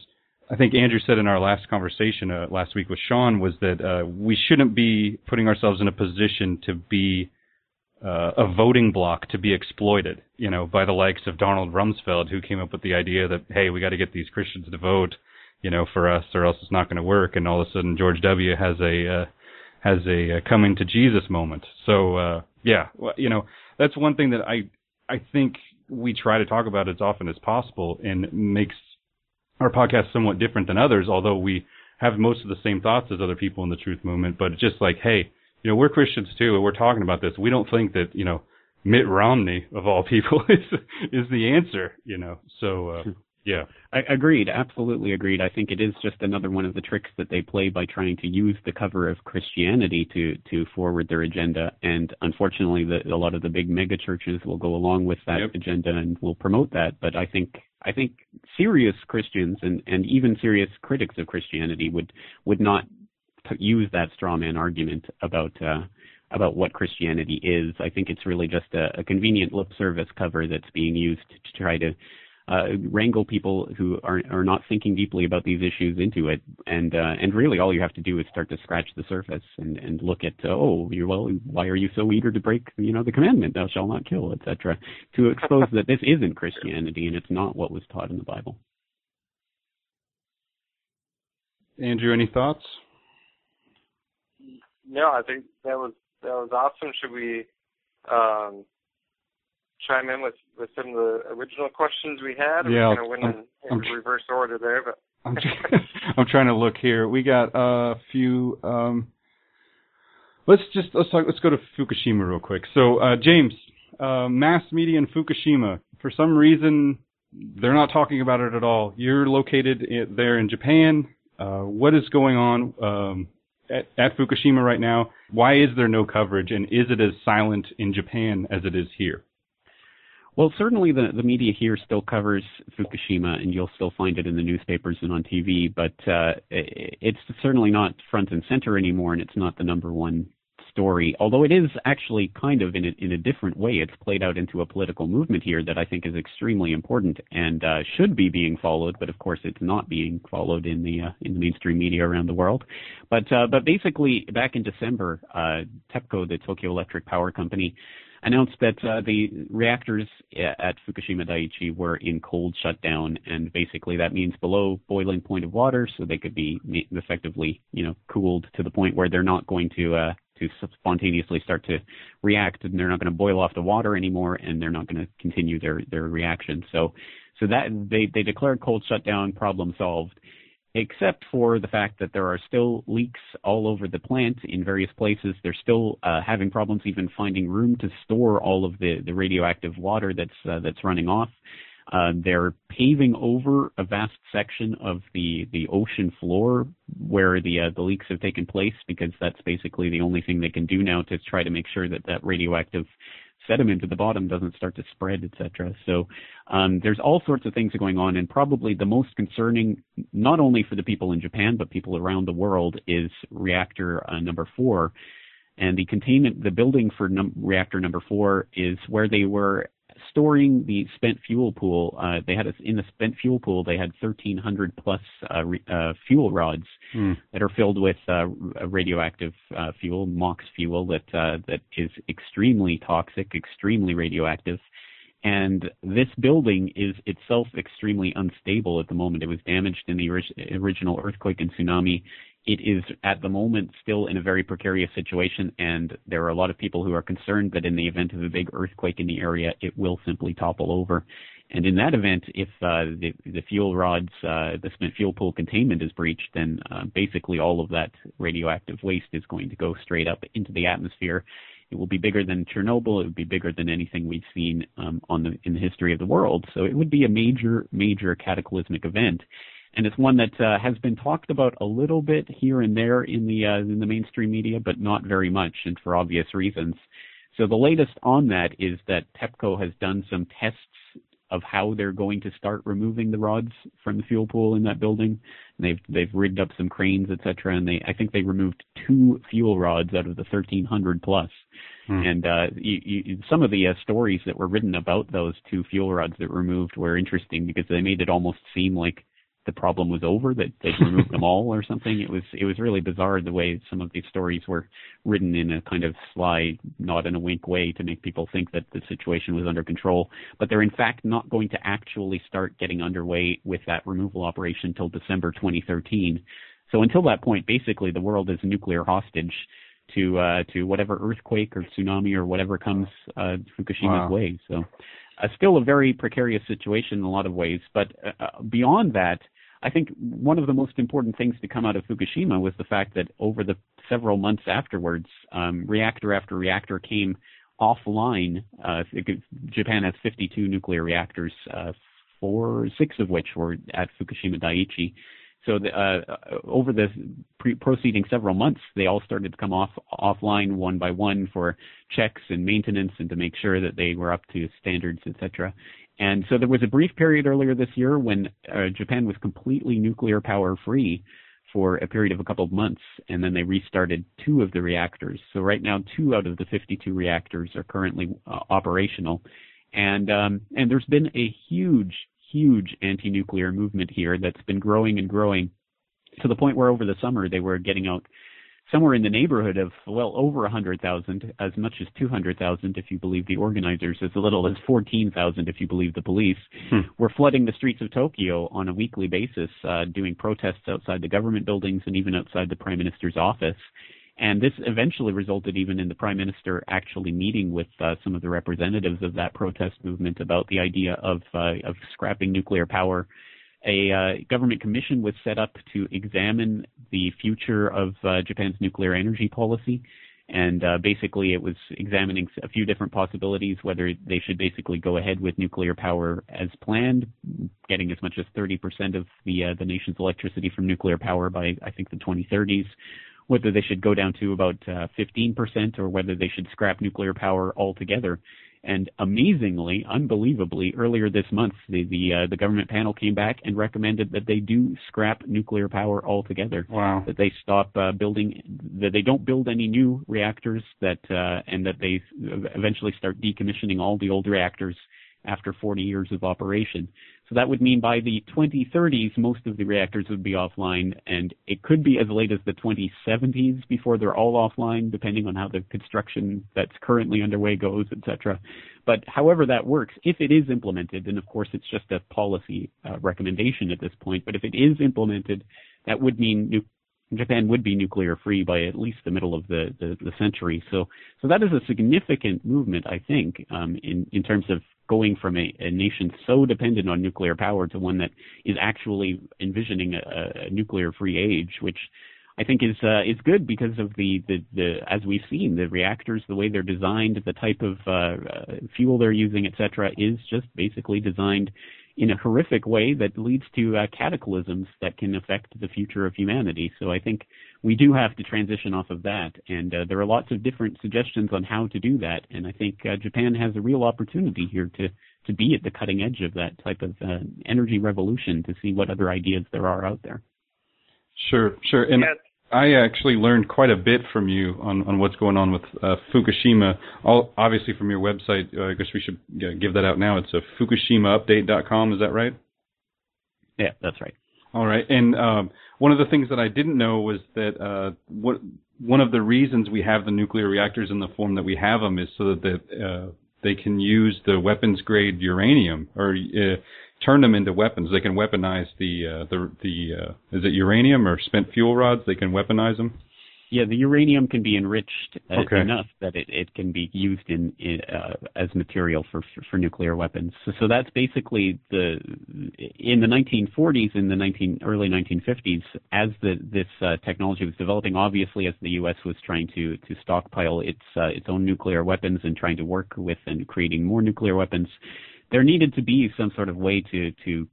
I think Andrew said in our last conversation uh, last week with Sean was that uh we shouldn't be putting ourselves in a position to be uh, a voting block to be exploited, you know, by the likes of Donald Rumsfeld, who came up with the idea that hey, we got to get these Christians to vote, you know, for us, or else it's not going to work. And all of a sudden, George W. has a uh, has a uh, coming to Jesus moment. So uh, yeah, well, you know, that's one thing that I I think we try to talk about as often as possible, and makes our podcast somewhat different than others. Although we have most of the same thoughts as other people in the truth movement, but it's just like, hey, you know, we're Christians too, and we're talking about this. We don't think that you know Mitt Romney of all people is is the answer, you know. So uh, yeah. I agreed, absolutely agreed. I think it is just another one of the tricks that they play by trying to use the cover of Christianity to to forward their agenda. And unfortunately, the, a lot of the big mega churches will go along with that Yep. agenda and will promote that. But I think I think serious Christians and and even serious critics of Christianity would would not t- use that straw man argument about. Uh, about what Christianity is. I think it's really just a, a convenient lip service cover that's being used to try to uh, wrangle people who are are not thinking deeply about these issues into it, and uh, and really all you have to do is start to scratch the surface and and look at oh you well why are you so eager to break you know the commandment thou shalt not kill etc. to expose that this isn't Christianity and it's not what was taught in the Bible. Andrew, any thoughts? No, I think that was that was awesome. Should we um, chime in with with some of the original questions we had? Yeah, We're going to win I'm- in, in I'm tr- reverse order there, but I'm tr- I'm trying to look here. We got a few. Um, let's just let's talk. Let's go to Fukushima real quick. So, uh, James, uh, mass media in Fukushima. For some reason, they're not talking about it at all. You're located in, there in Japan. Uh, what is going on um, at, at Fukushima right now? Why is there no coverage, and is it as silent in Japan as it is here? Well, certainly the, the media here still covers Fukushima, and you'll still find it in the newspapers and on TV, but uh, it's certainly not front and center anymore, and it's not the number one story. Although it is actually kind of in a, in a different way. It's played out into a political movement here that I think is extremely important and uh, should be being followed, but of course it's not being followed in the uh, in the mainstream media around the world. But uh, but basically, back in December, uh, TEPCO, the Tokyo Electric Power Company, announced that uh, the reactors at Fukushima Daiichi were in cold shutdown, and basically that means below boiling point of water, so they could be effectively, you know, cooled to the point where they're not going to uh, to spontaneously start to react, and they're not going to boil off the water anymore, and they're not going to continue their their reaction. So, so that they they declared cold shutdown, problem solved except for the fact that there are still leaks all over the plant in various places. They're still uh, having problems even finding room to store all of the, the radioactive water that's uh, that's running off. Uh, they're paving over a vast section of the, the ocean floor where the uh, the leaks have taken place because that's basically the only thing they can do now to try to make sure that that radioactive sediment at the bottom doesn't start to spread, etc. So um, there's all sorts of things going on, and probably the most concerning, not only for the people in Japan but people around the world, is reactor uh, number four. And the containment, the building for num- reactor number four is where they were storing the spent fuel pool. Uh, they had a, in the spent fuel pool they had 1,300 plus uh, re, uh, fuel rods mm. that are filled with uh, radioactive uh, fuel, MOX fuel that uh, that is extremely toxic, extremely radioactive. And this building is itself extremely unstable at the moment. It was damaged in the ori- original earthquake and tsunami it is at the moment still in a very precarious situation, and there are a lot of people who are concerned that in the event of a big earthquake in the area, it will simply topple over. And in that event, if uh, the, the fuel rods, uh, the spent fuel pool containment is breached, then uh, basically all of that radioactive waste is going to go straight up into the atmosphere. It will be bigger than Chernobyl. It would be bigger than anything we've seen um, on the, in the history of the world. So it would be a major, major cataclysmic event and it's one that uh, has been talked about a little bit here and there in the uh, in the mainstream media, but not very much, and for obvious reasons. So the latest on that is that TEPCO has done some tests of how they're going to start removing the rods from the fuel pool in that building. And they've they've rigged up some cranes, etc. And they I think they removed two fuel rods out of the 1,300 plus. Hmm. And uh, you, you, some of the uh, stories that were written about those two fuel rods that were removed were interesting because they made it almost seem like the problem was over, that they'd removed them all or something. It was it was really bizarre the way some of these stories were written in a kind of sly, not in a wink way to make people think that the situation was under control. But they're in fact not going to actually start getting underway with that removal operation until December 2013. So until that point, basically the world is a nuclear hostage to uh, to whatever earthquake or tsunami or whatever comes uh, Fukushima's wow. way. So uh, still a very precarious situation in a lot of ways. But uh, uh, beyond that, I think one of the most important things to come out of Fukushima was the fact that over the several months afterwards, um, reactor after reactor came offline. Uh, Japan has 52 nuclear reactors, uh, four, six of which were at Fukushima Daiichi. So the, uh, over the pre- proceeding several months, they all started to come off offline one by one for checks and maintenance and to make sure that they were up to standards, etc. And so there was a brief period earlier this year when uh, Japan was completely nuclear power free for a period of a couple of months, and then they restarted two of the reactors. So right now, two out of the 52 reactors are currently uh, operational, and um, and there's been a huge huge anti-nuclear movement here that's been growing and growing to the point where over the summer they were getting out somewhere in the neighborhood of well over 100,000, as much as 200,000 if you believe the organizers, as little as 14,000 if you believe the police, hmm. were flooding the streets of Tokyo on a weekly basis, uh, doing protests outside the government buildings and even outside the prime minister's office. And this eventually resulted even in the prime minister actually meeting with uh, some of the representatives of that protest movement about the idea of uh, of scrapping nuclear power. A uh, government commission was set up to examine the future of uh, Japan's nuclear energy policy, and uh, basically it was examining a few different possibilities whether they should basically go ahead with nuclear power as planned, getting as much as 30% of the uh, the nation's electricity from nuclear power by I think the 2030s, whether they should go down to about uh, 15% or whether they should scrap nuclear power altogether. And amazingly, unbelievably, earlier this month, the the, uh, the government panel came back and recommended that they do scrap nuclear power altogether. Wow. That they stop uh, building, that they don't build any new reactors, that uh, and that they eventually start decommissioning all the old reactors after 40 years of operation. So that would mean by the 2030s, most of the reactors would be offline, and it could be as late as the 2070s before they're all offline, depending on how the construction that's currently underway goes, etc. But however that works, if it is implemented, and of course it's just a policy uh, recommendation at this point, but if it is implemented, that would mean nu- Japan would be nuclear free by at least the middle of the, the, the century. So, so that is a significant movement, I think, um, in, in terms of going from a, a, nation so dependent on nuclear power to one that is actually envisioning a, a nuclear free age, which I think is uh, is good because of the, the, the as we've seen the reactors, the way they're designed, the type of uh, uh, fuel they're using, etc., is just basically designed in a horrific way that leads to uh, cataclysms that can affect the future of humanity. So I think we do have to transition off of that, and uh, there are lots of different suggestions on how to do that. And I think uh, Japan has a real opportunity here to to be at the cutting edge of that type of uh, energy revolution to see what other ideas there are out there. Sure, sure. And yes. I actually learned quite a bit from you on, on what's going on with uh, Fukushima. All obviously from your website. Uh, I guess we should give that out now. It's a FukushimaUpdate.com. Is that right? Yeah, that's right. All right. And um, one of the things that I didn't know was that uh, what one of the reasons we have the nuclear reactors in the form that we have them is so that the, uh, they can use the weapons grade uranium or uh, turn them into weapons. They can weaponize the uh, the the uh, is it uranium or spent fuel rods? They can weaponize them. Yeah, the uranium can be enriched uh, okay. enough that it, it can be used in, in uh, as material for for nuclear weapons. So, so that's basically the in the 1940s, in the 19 early 1950s, as the this uh, technology was developing. Obviously, as the U.S. was trying to to stockpile its uh, its own nuclear weapons and trying to work with and creating more nuclear weapons, there needed to be some sort of way to to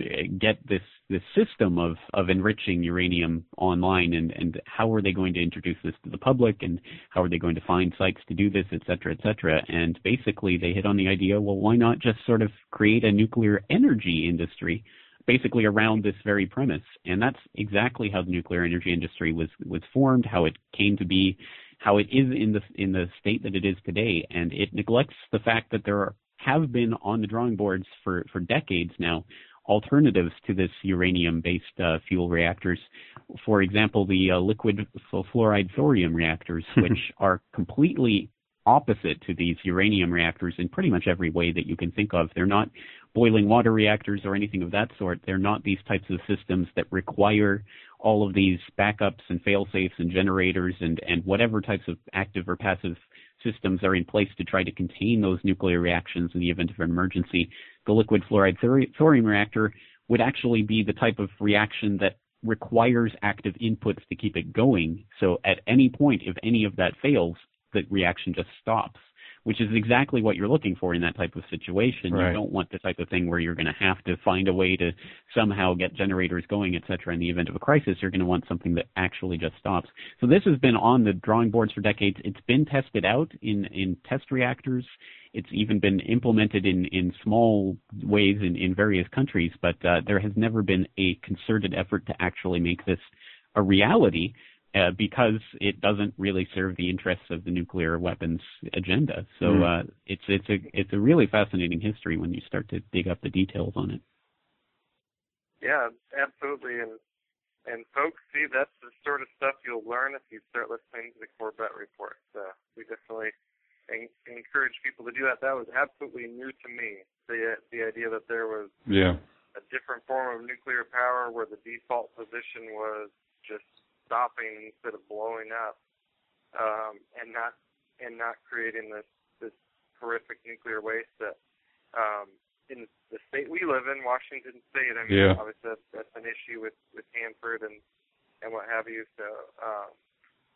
eh, get this this system of of enriching uranium online and and how are they going to introduce this to the public and how are they going to find sites to do this et cetera et cetera. And basically they hit on the idea well why not just sort of create a nuclear energy industry basically around this very premise? And that's exactly how the nuclear energy industry was was formed how it came to be how it is in the in the state that it is today. And it neglects the fact that there are have been on the drawing boards for, for decades now alternatives to this uranium-based uh, fuel reactors. For example, the uh, liquid fluoride thorium reactors, which are completely opposite to these uranium reactors in pretty much every way that you can think of. They're not boiling water reactors or anything of that sort. They're not these types of systems that require all of these backups and fail safes and generators and, and whatever types of active or passive systems are in place to try to contain those nuclear reactions in the event of an emergency. The liquid fluoride thorium reactor would actually be the type of reaction that requires active inputs to keep it going. So at any point, if any of that fails, the reaction just stops which is exactly what you're looking for in that type of situation. Right. You don't want the type of thing where you're going to have to find a way to somehow get generators going, et cetera. In the event of a crisis, you're going to want something that actually just stops. So this has been on the drawing boards for decades. It's been tested out in, in test reactors. It's even been implemented in, in small ways in, in various countries, but uh, there has never been a concerted effort to actually make this a reality uh, because it doesn't really serve the interests of the nuclear weapons agenda. So mm. uh, it's it's a it's a really fascinating history when you start to dig up the details on it. Yeah, absolutely, and and folks, see that's the sort of stuff you'll learn if you start listening to the Corbett report. Uh, we definitely en- encourage people to do that. That was absolutely new to me. The the idea that there was yeah a different form of nuclear power where the default position was just stopping instead of blowing up, um, and not and not creating this this horrific nuclear waste that um, in the state we live in, Washington State. I mean, yeah. obviously that's, that's an issue with with Hanford and and what have you. So, um,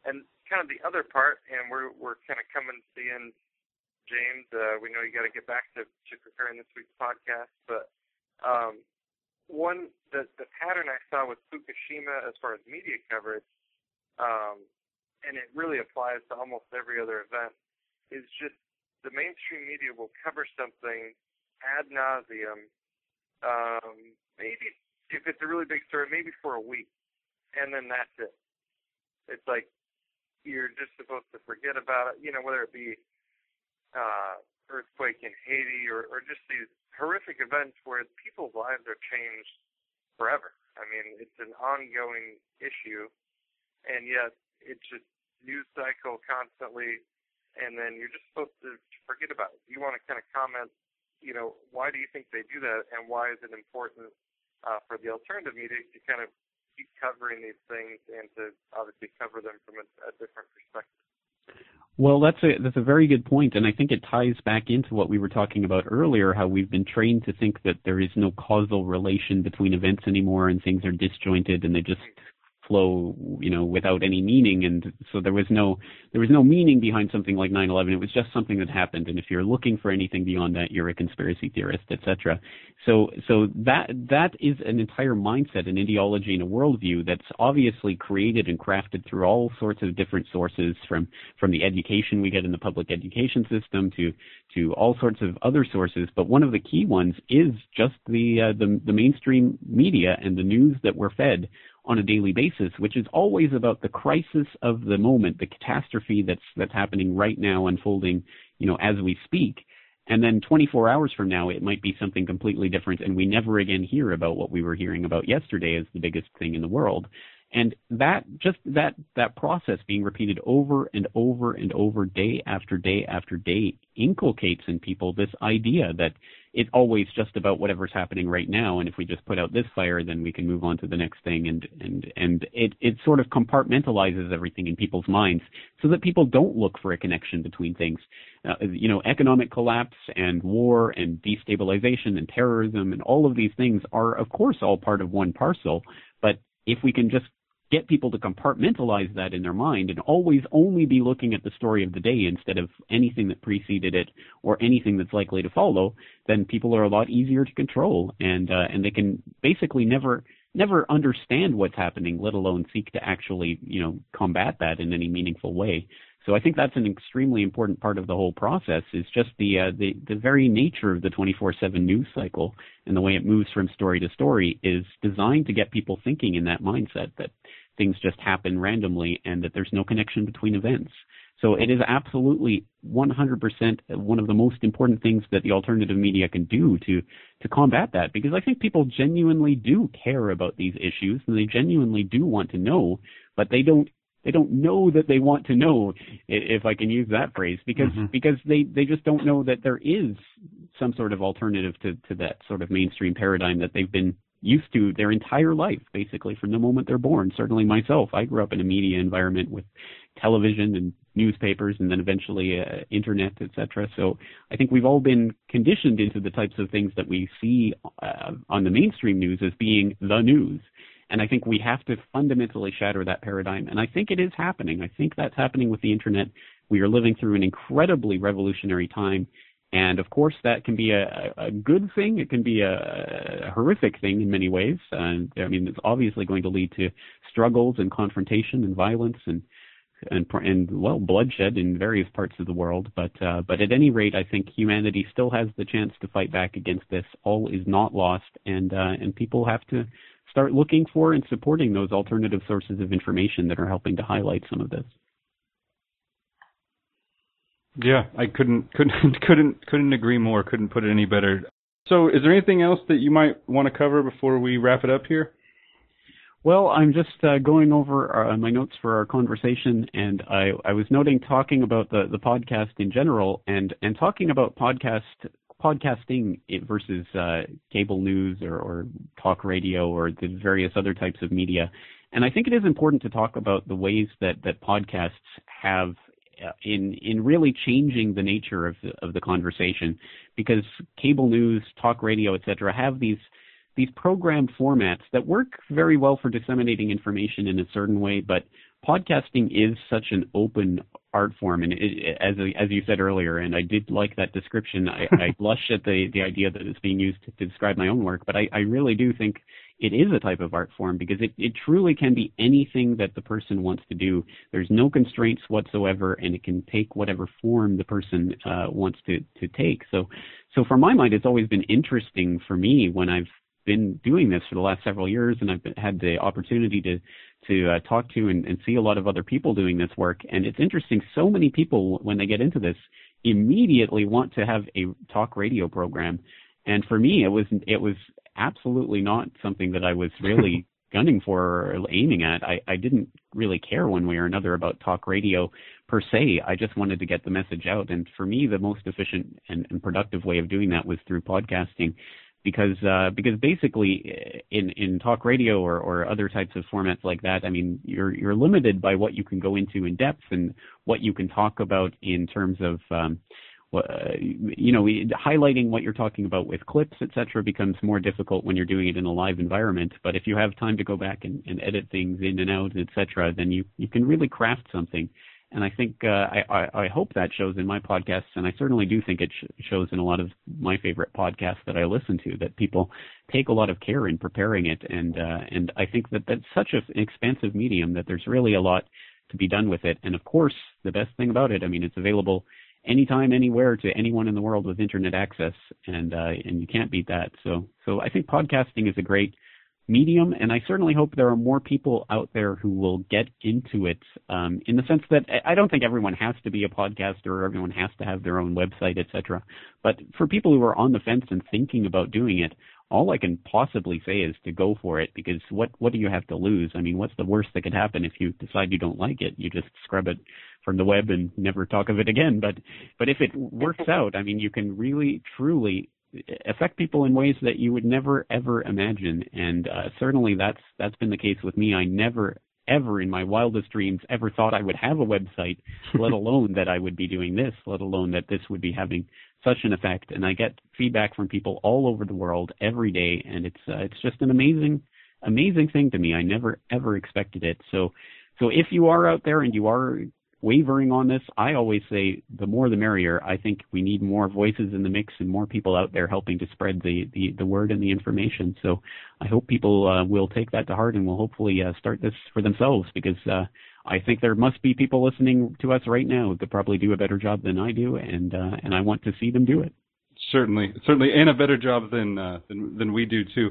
and kind of the other part, and we're we're kind of coming to the end. James, uh, we know you got to get back to, to preparing this week's podcast, but um, one the the pattern I saw with Fukushima as far as media coverage, um, and it really applies to almost every other event, is just the mainstream media will cover something ad nauseum. Um, maybe if it's a really big story, maybe for a week, and then that's it. It's like you're just supposed to forget about it. You know, whether it be uh, earthquake in Haiti or, or just these horrific events where people's lives are changed forever. I mean, it's an ongoing issue, and yet it's just news cycle constantly and then you're just supposed to forget about it. You want to kind of comment, you know, why do you think they do that, and why is it important uh, for the alternative media to kind of keep covering these things and to obviously cover them from a, a different perspective? Well, that's a that's a very good point, and I think it ties back into what we were talking about earlier. How we've been trained to think that there is no causal relation between events anymore, and things are disjointed, and they just flow, you know, without any meaning. And so there was no there was no meaning behind something like 9/11. It was just something that happened. And if you're looking for anything beyond that, you're a conspiracy theorist, etc. So so that that is an entire mindset, an ideology, and a worldview that's obviously created and crafted through all sorts of different sources, from from the education we get in the public education system to to all sorts of other sources. But one of the key ones is just the uh, the, the mainstream media and the news that we're fed on a daily basis, which is always about the crisis of the moment, the catastrophe that's that's happening right now, unfolding, you know, as we speak. And then 24 hours from now, it might be something completely different, and we never again hear about what we were hearing about yesterday as the biggest thing in the world. And that just that that process being repeated over and over and over, day after day after day, inculcates in people this idea that it's always just about whatever's happening right now and if we just put out this fire then we can move on to the next thing and and and it it sort of compartmentalizes everything in people's minds so that people don't look for a connection between things. Uh, you know economic collapse and war and destabilization and terrorism and all of these things are of course all part of one parcel but if we can just get people to compartmentalize that in their mind and always only be looking at the story of the day instead of anything that preceded it or anything that's likely to follow, then people are a lot easier to control and uh, and they can basically never never understand what's happening, let alone seek to actually you know combat that in any meaningful way. So I think that's an extremely important part of the whole process is just the uh, the the very nature of the 24/7 news cycle and the way it moves from story to story is designed to get people thinking in that mindset that things just happen randomly and that there's no connection between events. So it is absolutely 100% one of the most important things that the alternative media can do to to combat that because I think people genuinely do care about these issues and they genuinely do want to know, but they don't they don't know that they want to know if I can use that phrase because mm-hmm. because they they just don't know that there is some sort of alternative to to that sort of mainstream paradigm that they've been used to their entire life basically from the moment they're born certainly myself i grew up in a media environment with television and newspapers and then eventually uh, internet etc so i think we've all been conditioned into the types of things that we see uh, on the mainstream news as being the news and I think we have to fundamentally shatter that paradigm. And I think it is happening. I think that's happening with the internet. We are living through an incredibly revolutionary time. And of course, that can be a, a good thing. It can be a, a horrific thing in many ways. And I mean, it's obviously going to lead to struggles and confrontation and violence and and and well, bloodshed in various parts of the world. But uh, but at any rate, I think humanity still has the chance to fight back against this. All is not lost, and uh, and people have to start looking for and supporting those alternative sources of information that are helping to highlight some of this. Yeah, I couldn't couldn't couldn't couldn't agree more. Couldn't put it any better. So, is there anything else that you might want to cover before we wrap it up here? Well, I'm just uh, going over uh, my notes for our conversation, and I, I was noting talking about the, the podcast in general, and and talking about podcast podcasting versus uh, cable news or, or talk radio or the various other types of media. And I think it is important to talk about the ways that, that podcasts have Uh, in in really changing the nature of the, of the conversation, because cable news, talk radio, etc., have these these program formats that work very well for disseminating information in a certain way, but podcasting is such an open art form, and it, as as you said earlier, and I did like that description. I, I blush at the the idea that it's being used to, to describe my own work, but I, I really do think it is a type of art form because it, it truly can be anything that the person wants to do. There's no constraints whatsoever, and it can take whatever form the person uh, wants to to take. So, so for my mind, it's always been interesting for me when I've been doing this for the last several years, and I've been, had the opportunity to to uh, talk to and, and see a lot of other people doing this work. And it's interesting. So many people, when they get into this, immediately want to have a talk radio program. And for me, it was it was absolutely not something that I was really gunning for or aiming at. I, I didn't really care one way or another about talk radio per se. I just wanted to get the message out. And for me, the most efficient and, and productive way of doing that was through podcasting because uh, because basically in in talk radio or, or other types of formats like that, I mean you're you're limited by what you can go into in depth and what you can talk about in terms of um, you know highlighting what you're talking about with clips etc becomes more difficult when you're doing it in a live environment but if you have time to go back and, and edit things in and out etc then you you can really craft something and I think uh, I, I, I hope that shows in my podcasts, and I certainly do think it sh- shows in a lot of my favorite podcasts that I listen to. That people take a lot of care in preparing it, and uh, and I think that that's such an expansive medium that there's really a lot to be done with it. And of course, the best thing about it, I mean, it's available anytime, anywhere to anyone in the world with internet access, and uh, and you can't beat that. So so I think podcasting is a great medium, and I certainly hope there are more people out there who will get into it. Um, in the sense that I don't think everyone has to be a podcaster or everyone has to have their own website, etc. But for people who are on the fence and thinking about doing it, all I can possibly say is to go for it because what what do you have to lose? I mean, what's the worst that could happen if you decide you don't like it? You just scrub it from the web and never talk of it again. But but if it works out, I mean, you can really truly affect people in ways that you would never ever imagine. And uh, certainly that's that's been the case with me. I never ever in my wildest dreams ever thought i would have a website let alone that i would be doing this let alone that this would be having such an effect. And i get feedback from people all over the world every day and it's uh, it's just an amazing amazing thing to me. I never ever expected it. So so if you are out there and you are wavering on this. I always say the more the merrier. I think we need more voices in the mix and more people out there helping to spread the, the, the word and the information. So I hope people uh, will take that to heart and will hopefully uh, start this for themselves because uh, I think there must be people listening to us right now who could probably do a better job than I do, and uh, and I want to see them do it. Certainly, certainly, and a better job than uh, than, than we do too.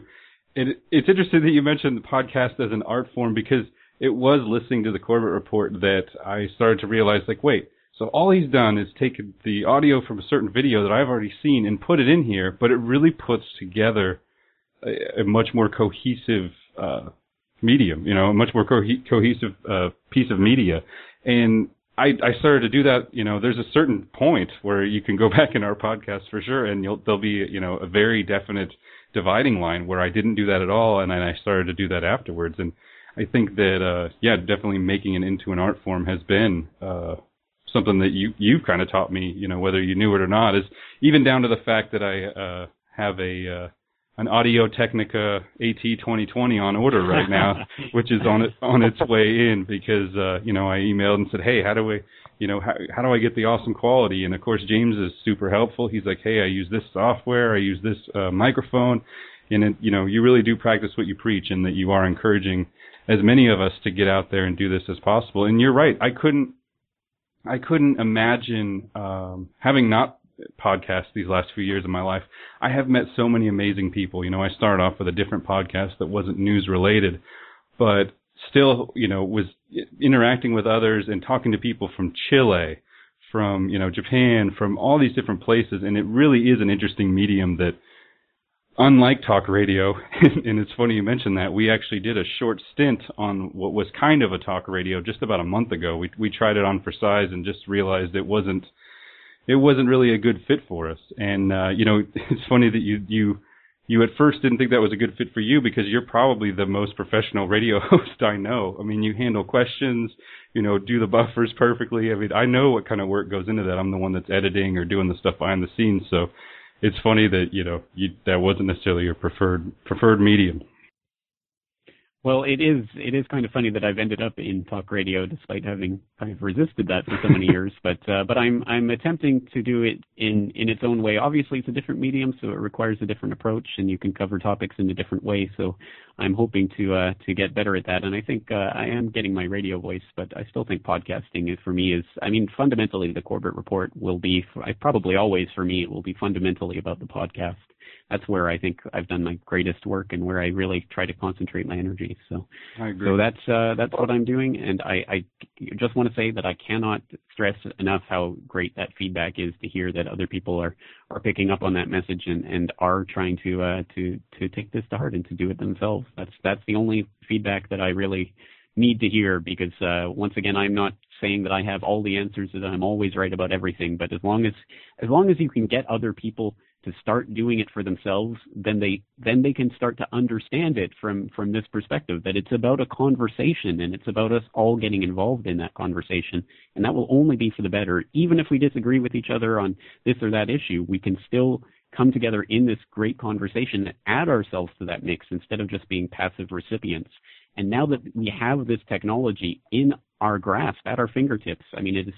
It, it's interesting that you mentioned the podcast as an art form because it was listening to the Corbett report that I started to realize, like, wait, so all he's done is taken the audio from a certain video that I've already seen and put it in here, but it really puts together a, a much more cohesive uh, medium, you know, a much more co- cohesive uh, piece of media. And I, I started to do that. You know, there's a certain point where you can go back in our podcast for sure, and you'll there'll be you know a very definite dividing line where I didn't do that at all, and then I started to do that afterwards. And I think that uh, yeah, definitely making it into an art form has been uh, something that you you've kind of taught me. You know, whether you knew it or not, is even down to the fact that I uh, have a uh, an Audio Technica AT 2020 on order right now, which is on it on its way in because uh, you know I emailed and said, hey, how do I you know how how do I get the awesome quality? And of course James is super helpful. He's like, hey, I use this software, I use this uh, microphone, and it, you know you really do practice what you preach, and that you are encouraging as many of us to get out there and do this as possible. And you're right. I couldn't, I couldn't imagine, um, having not podcast these last few years of my life. I have met so many amazing people. You know, I started off with a different podcast that wasn't news related, but still, you know, was interacting with others and talking to people from Chile, from, you know, Japan, from all these different places. And it really is an interesting medium that unlike talk radio, and it's funny you mentioned that, we actually did a short stint on what was kind of a talk radio just about a month ago. We we tried it on for size and just realized it wasn't it wasn't really a good fit for us. And uh, you know, it's funny that you you you at first didn't think that was a good fit for you because you're probably the most professional radio host I know. I mean, you handle questions, you know, do the buffers perfectly. I mean, I know what kind of work goes into that. I'm the one that's editing or doing the stuff behind the scenes, so it's funny that you know you, that wasn't necessarily your preferred preferred medium. Well, it is it is kind of funny that I've ended up in talk radio despite having kind of resisted that for so many years. But uh, but I'm I'm attempting to do it in in its own way. Obviously, it's a different medium, so it requires a different approach, and you can cover topics in a different way. So I'm hoping to uh, to get better at that, and I think uh, I am getting my radio voice. But I still think podcasting is for me is I mean fundamentally the Corbett Report will be I probably always for me it will be fundamentally about the podcast that's where I think I've done my greatest work and where I really try to concentrate my energy. So, so that's uh, that's what I'm doing, and I, I just want to say that I cannot stress enough how great that feedback is to hear that other people are are picking up on that message and and are trying to uh, to to take this to heart and to do it themselves. That's that's the only feedback that I really need to hear because uh, once again I'm not saying that I have all the answers that I'm always right about everything but as long as as long as you can get other people to start doing it for themselves, then they then they can start to understand it from from this perspective that it's about a conversation and it's about us all getting involved in that conversation, and that will only be for the better. Even if we disagree with each other on this or that issue, we can still come together in this great conversation and add ourselves to that mix instead of just being passive recipients. And now that we have this technology in our grasp, at our fingertips, I mean, it is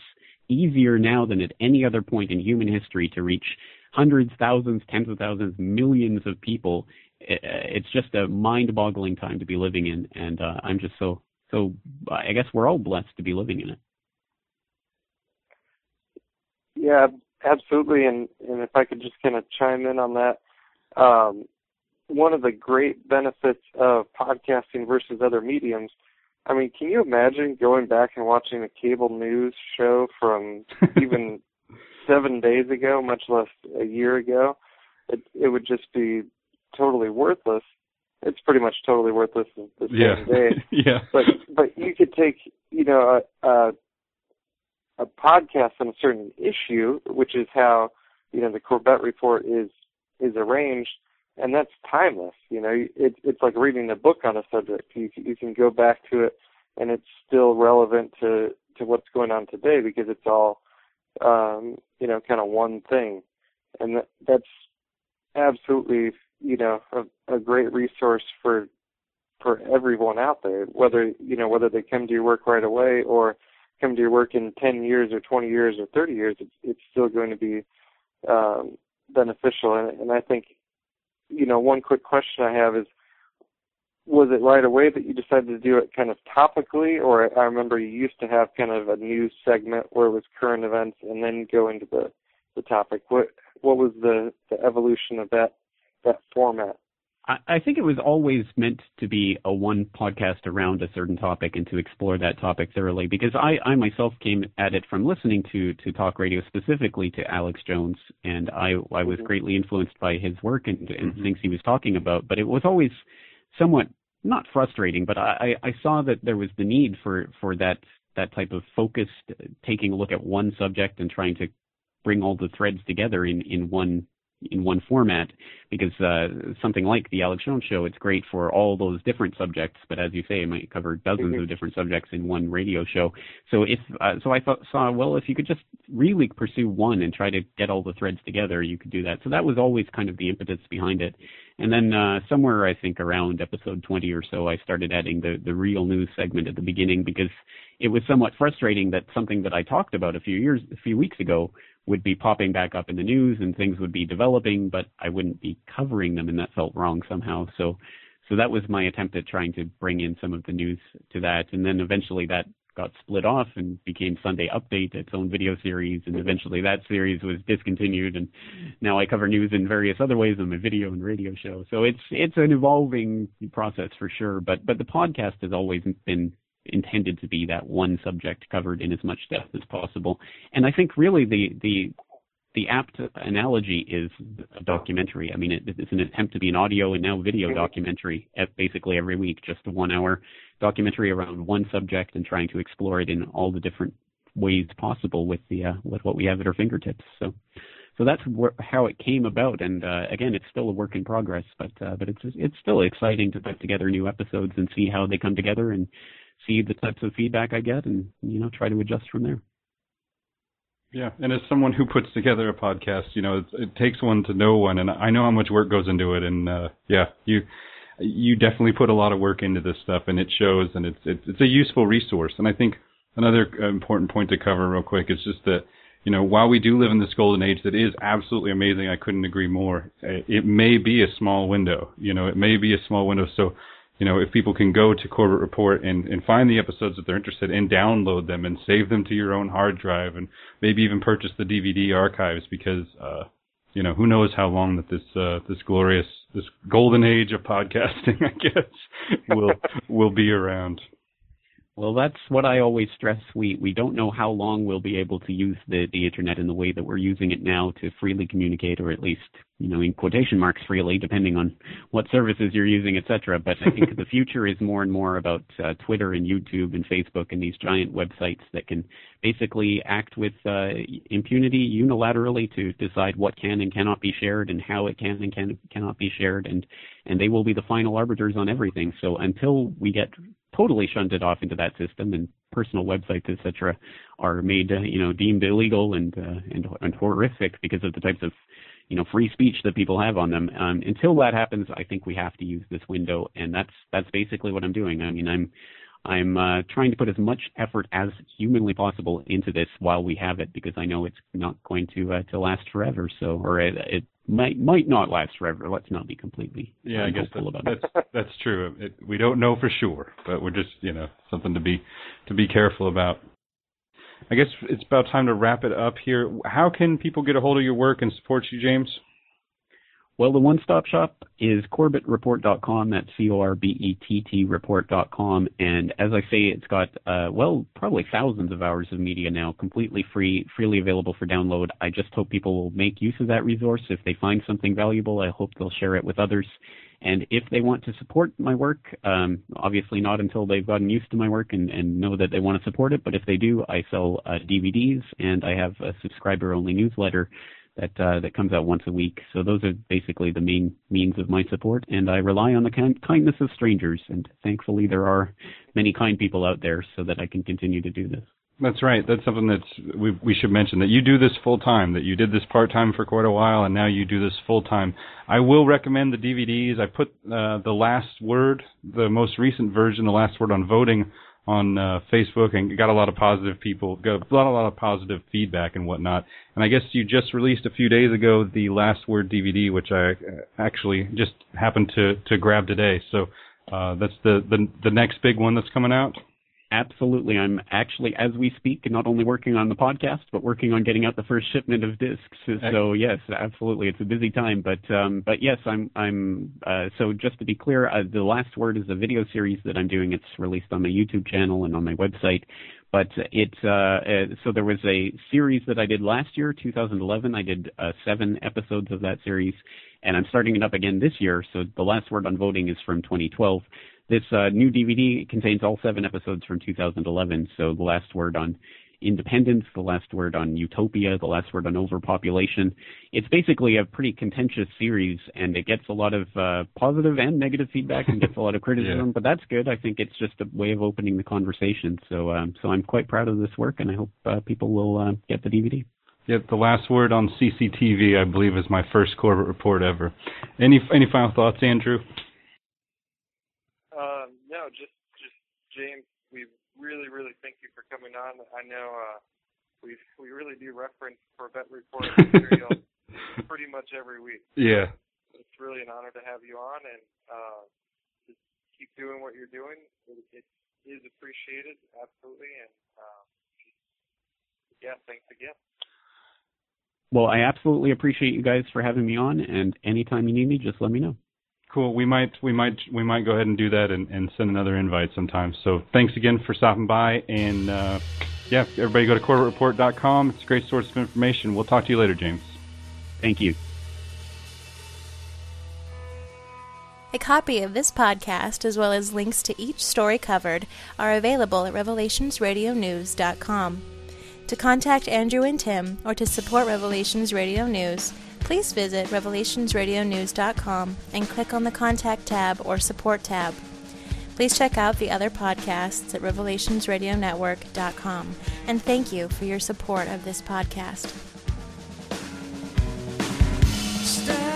easier now than at any other point in human history to reach hundreds, thousands, tens of thousands, millions of people. It's just a mind-boggling time to be living in, and uh, I'm just so so. I guess we're all blessed to be living in it. Yeah, absolutely. And and if I could just kind of chime in on that, um, one of the great benefits of podcasting versus other mediums. I mean, can you imagine going back and watching a cable news show from even seven days ago, much less a year ago, it it would just be totally worthless. It's pretty much totally worthless the same yeah. day. yeah. But but you could take you know a, a a podcast on a certain issue, which is how you know the Corbett report is is arranged, and that's timeless. You know, it, it's like reading a book on a subject. You you can go back to it, and it's still relevant to to what's going on today because it's all um, you know, kind of one thing, and that, that's absolutely, you know, a, a great resource for for everyone out there. Whether you know whether they come to your work right away or come to your work in 10 years or 20 years or 30 years, it's, it's still going to be um, beneficial. And, and I think, you know, one quick question I have is, was it right away that you decided to do it kind of topically, or I remember you used to have kind of a news segment where it was current events and then go into the the topic. What what was the the evolution of that that format? I think it was always meant to be a one podcast around a certain topic and to explore that topic thoroughly because I, I myself came at it from listening to, to talk radio specifically to Alex Jones and I, I was mm-hmm. greatly influenced by his work and, and mm-hmm. things he was talking about, but it was always somewhat not frustrating, but I, I saw that there was the need for, for that that type of focused taking a look at one subject and trying to bring all the threads together in, in one in one format because uh, something like the Alex Jones show, it's great for all those different subjects. But as you say, it might cover dozens mm-hmm. of different subjects in one radio show. So if uh, so, I thought saw well, if you could just really pursue one and try to get all the threads together, you could do that. So that was always kind of the impetus behind it. And then uh, somewhere I think around episode 20 or so, I started adding the the real news segment at the beginning because it was somewhat frustrating that something that I talked about a few years, a few weeks ago would be popping back up in the news and things would be developing, but I wouldn't be covering them, and that felt wrong somehow. So, so that was my attempt at trying to bring in some of the news to that, and then eventually that got split off and became Sunday Update, its own video series, and eventually that series was discontinued, and now I cover news in various other ways on my video and radio show. So it's it's an evolving process for sure, but but the podcast has always been intended to be that one subject covered in as much depth as possible. And I think really the the the apt analogy is a documentary. I mean, it, it's an attempt to be an audio and now video documentary at basically every week, just a one hour documentary around one subject and trying to explore it in all the different ways possible with the uh, with what we have at our fingertips. So, so that's wh- how it came about. And uh, again, it's still a work in progress, but uh, but it's it's still exciting to put together new episodes and see how they come together and see the types of feedback I get and, you know, try to adjust from there. Yeah, and as someone who puts together a podcast, you know, it, it takes one to know one, and I know how much work goes into it. And uh, yeah, you, you definitely put a lot of work into this stuff, and it shows, and it's it's, it's a useful resource. And I think another important point to cover real quick is just that you know, while we do live in this golden age that is absolutely amazing, I couldn't agree more. It may be a small window. You know, it may be a small window. So, you know, if people can go to Corbett Report and, and find the episodes that they're interested in, download them and save them to your own hard drive and maybe even purchase the DVD archives because, uh, you know, who knows how long that this, uh, this glorious, this golden age of podcasting, I guess, will, will be around. Well, that's what I always stress. We we don't know how long we'll be able to use the the internet in the way that we're using it now to freely communicate, or at least you know in quotation marks freely, depending on what services you're using, etc. But I think the future is more and more about uh, Twitter and YouTube and Facebook and these giant websites that can basically act with uh, impunity unilaterally to decide what can and cannot be shared and how it can and can cannot be shared, and and they will be the final arbiters on everything. So until we get totally shunted off into that system, and personal websites, etc., are made, uh, you know, deemed illegal and, uh, and and horrific because of the types of, you know, free speech that people have on them. Um, until that happens, I think we have to use this window, and that's that's basically what I'm doing. I mean, I'm I'm uh, trying to put as much effort as humanly possible into this while we have it, because I know it's not going to uh, to last forever. So, or it, it might might not last forever. Let's not be completely yeah. I guess that, that's that's true. It, we don't know for sure, but we're just you know something to be to be careful about. I guess it's about time to wrap it up here. How can people get a hold of your work and support you, James? Well, the one-stop shop is corbettreport.com. That's C-O-R-B-E-T-T report.com. And as I say, it's got, uh, well, probably thousands of hours of media now, completely free, freely available for download. I just hope people will make use of that resource. If they find something valuable, I hope they'll share it with others. And if they want to support my work, um, obviously not until they've gotten used to my work and, and know that they want to support it, but if they do, I sell uh, DVDs and I have a subscriber-only newsletter that uh, that comes out once a week. So those are basically the main means of my support, and I rely on the kind- kindness of strangers. And thankfully, there are many kind people out there, so that I can continue to do this. That's right. That's something that's we we should mention that you do this full time. That you did this part time for quite a while, and now you do this full time. I will recommend the DVDs. I put uh, the last word, the most recent version, the last word on voting on uh, Facebook and got a lot of positive people, got a lot, a lot of positive feedback and whatnot. And I guess you just released a few days ago the Last Word DVD, which I uh, actually just happened to to grab today. So uh, that's the, the the next big one that's coming out. Absolutely. I'm actually, as we speak, not only working on the podcast, but working on getting out the first shipment of discs. So yes, absolutely. It's a busy time, but, um, but yes, I'm, I'm, uh, so just to be clear, uh, the last word is a video series that I'm doing. It's released on my YouTube channel and on my website. But it's, uh, uh, so there was a series that I did last year, 2011. I did, uh, seven episodes of that series and I'm starting it up again this year. So the last word on voting is from 2012. This uh, new DVD contains all seven episodes from 2011. So the last word on independence, the last word on utopia, the last word on overpopulation. It's basically a pretty contentious series, and it gets a lot of uh, positive and negative feedback, and gets a lot of criticism. yeah. But that's good. I think it's just a way of opening the conversation. So, um, so I'm quite proud of this work, and I hope uh, people will uh, get the DVD. Yep, the last word on CCTV, I believe, is my first Corbett report ever. Any any final thoughts, Andrew? Just just James, we really really thank you for coming on. I know uh, we we really do reference Corbett Report material pretty much every week. Yeah, it's really an honor to have you on, and uh, just keep doing what you're doing. It, it is appreciated, absolutely, and uh, yeah, thanks again. Well, I absolutely appreciate you guys for having me on, and anytime you need me, just let me know. Cool. We might we might we might go ahead and do that and, and send another invite sometime. So thanks again for stopping by and uh, yeah, everybody go to corbettreport.com. It's a great source of information. We'll talk to you later, James. Thank you. A copy of this podcast, as well as links to each story covered, are available at revelationsradionews.com. To contact Andrew and Tim or to support Revelations Radio News, please visit revelationsradionews.com and click on the Contact tab or Support tab. Please check out the other podcasts at revelationsradionetwork.com. And thank you for your support of this podcast. Stay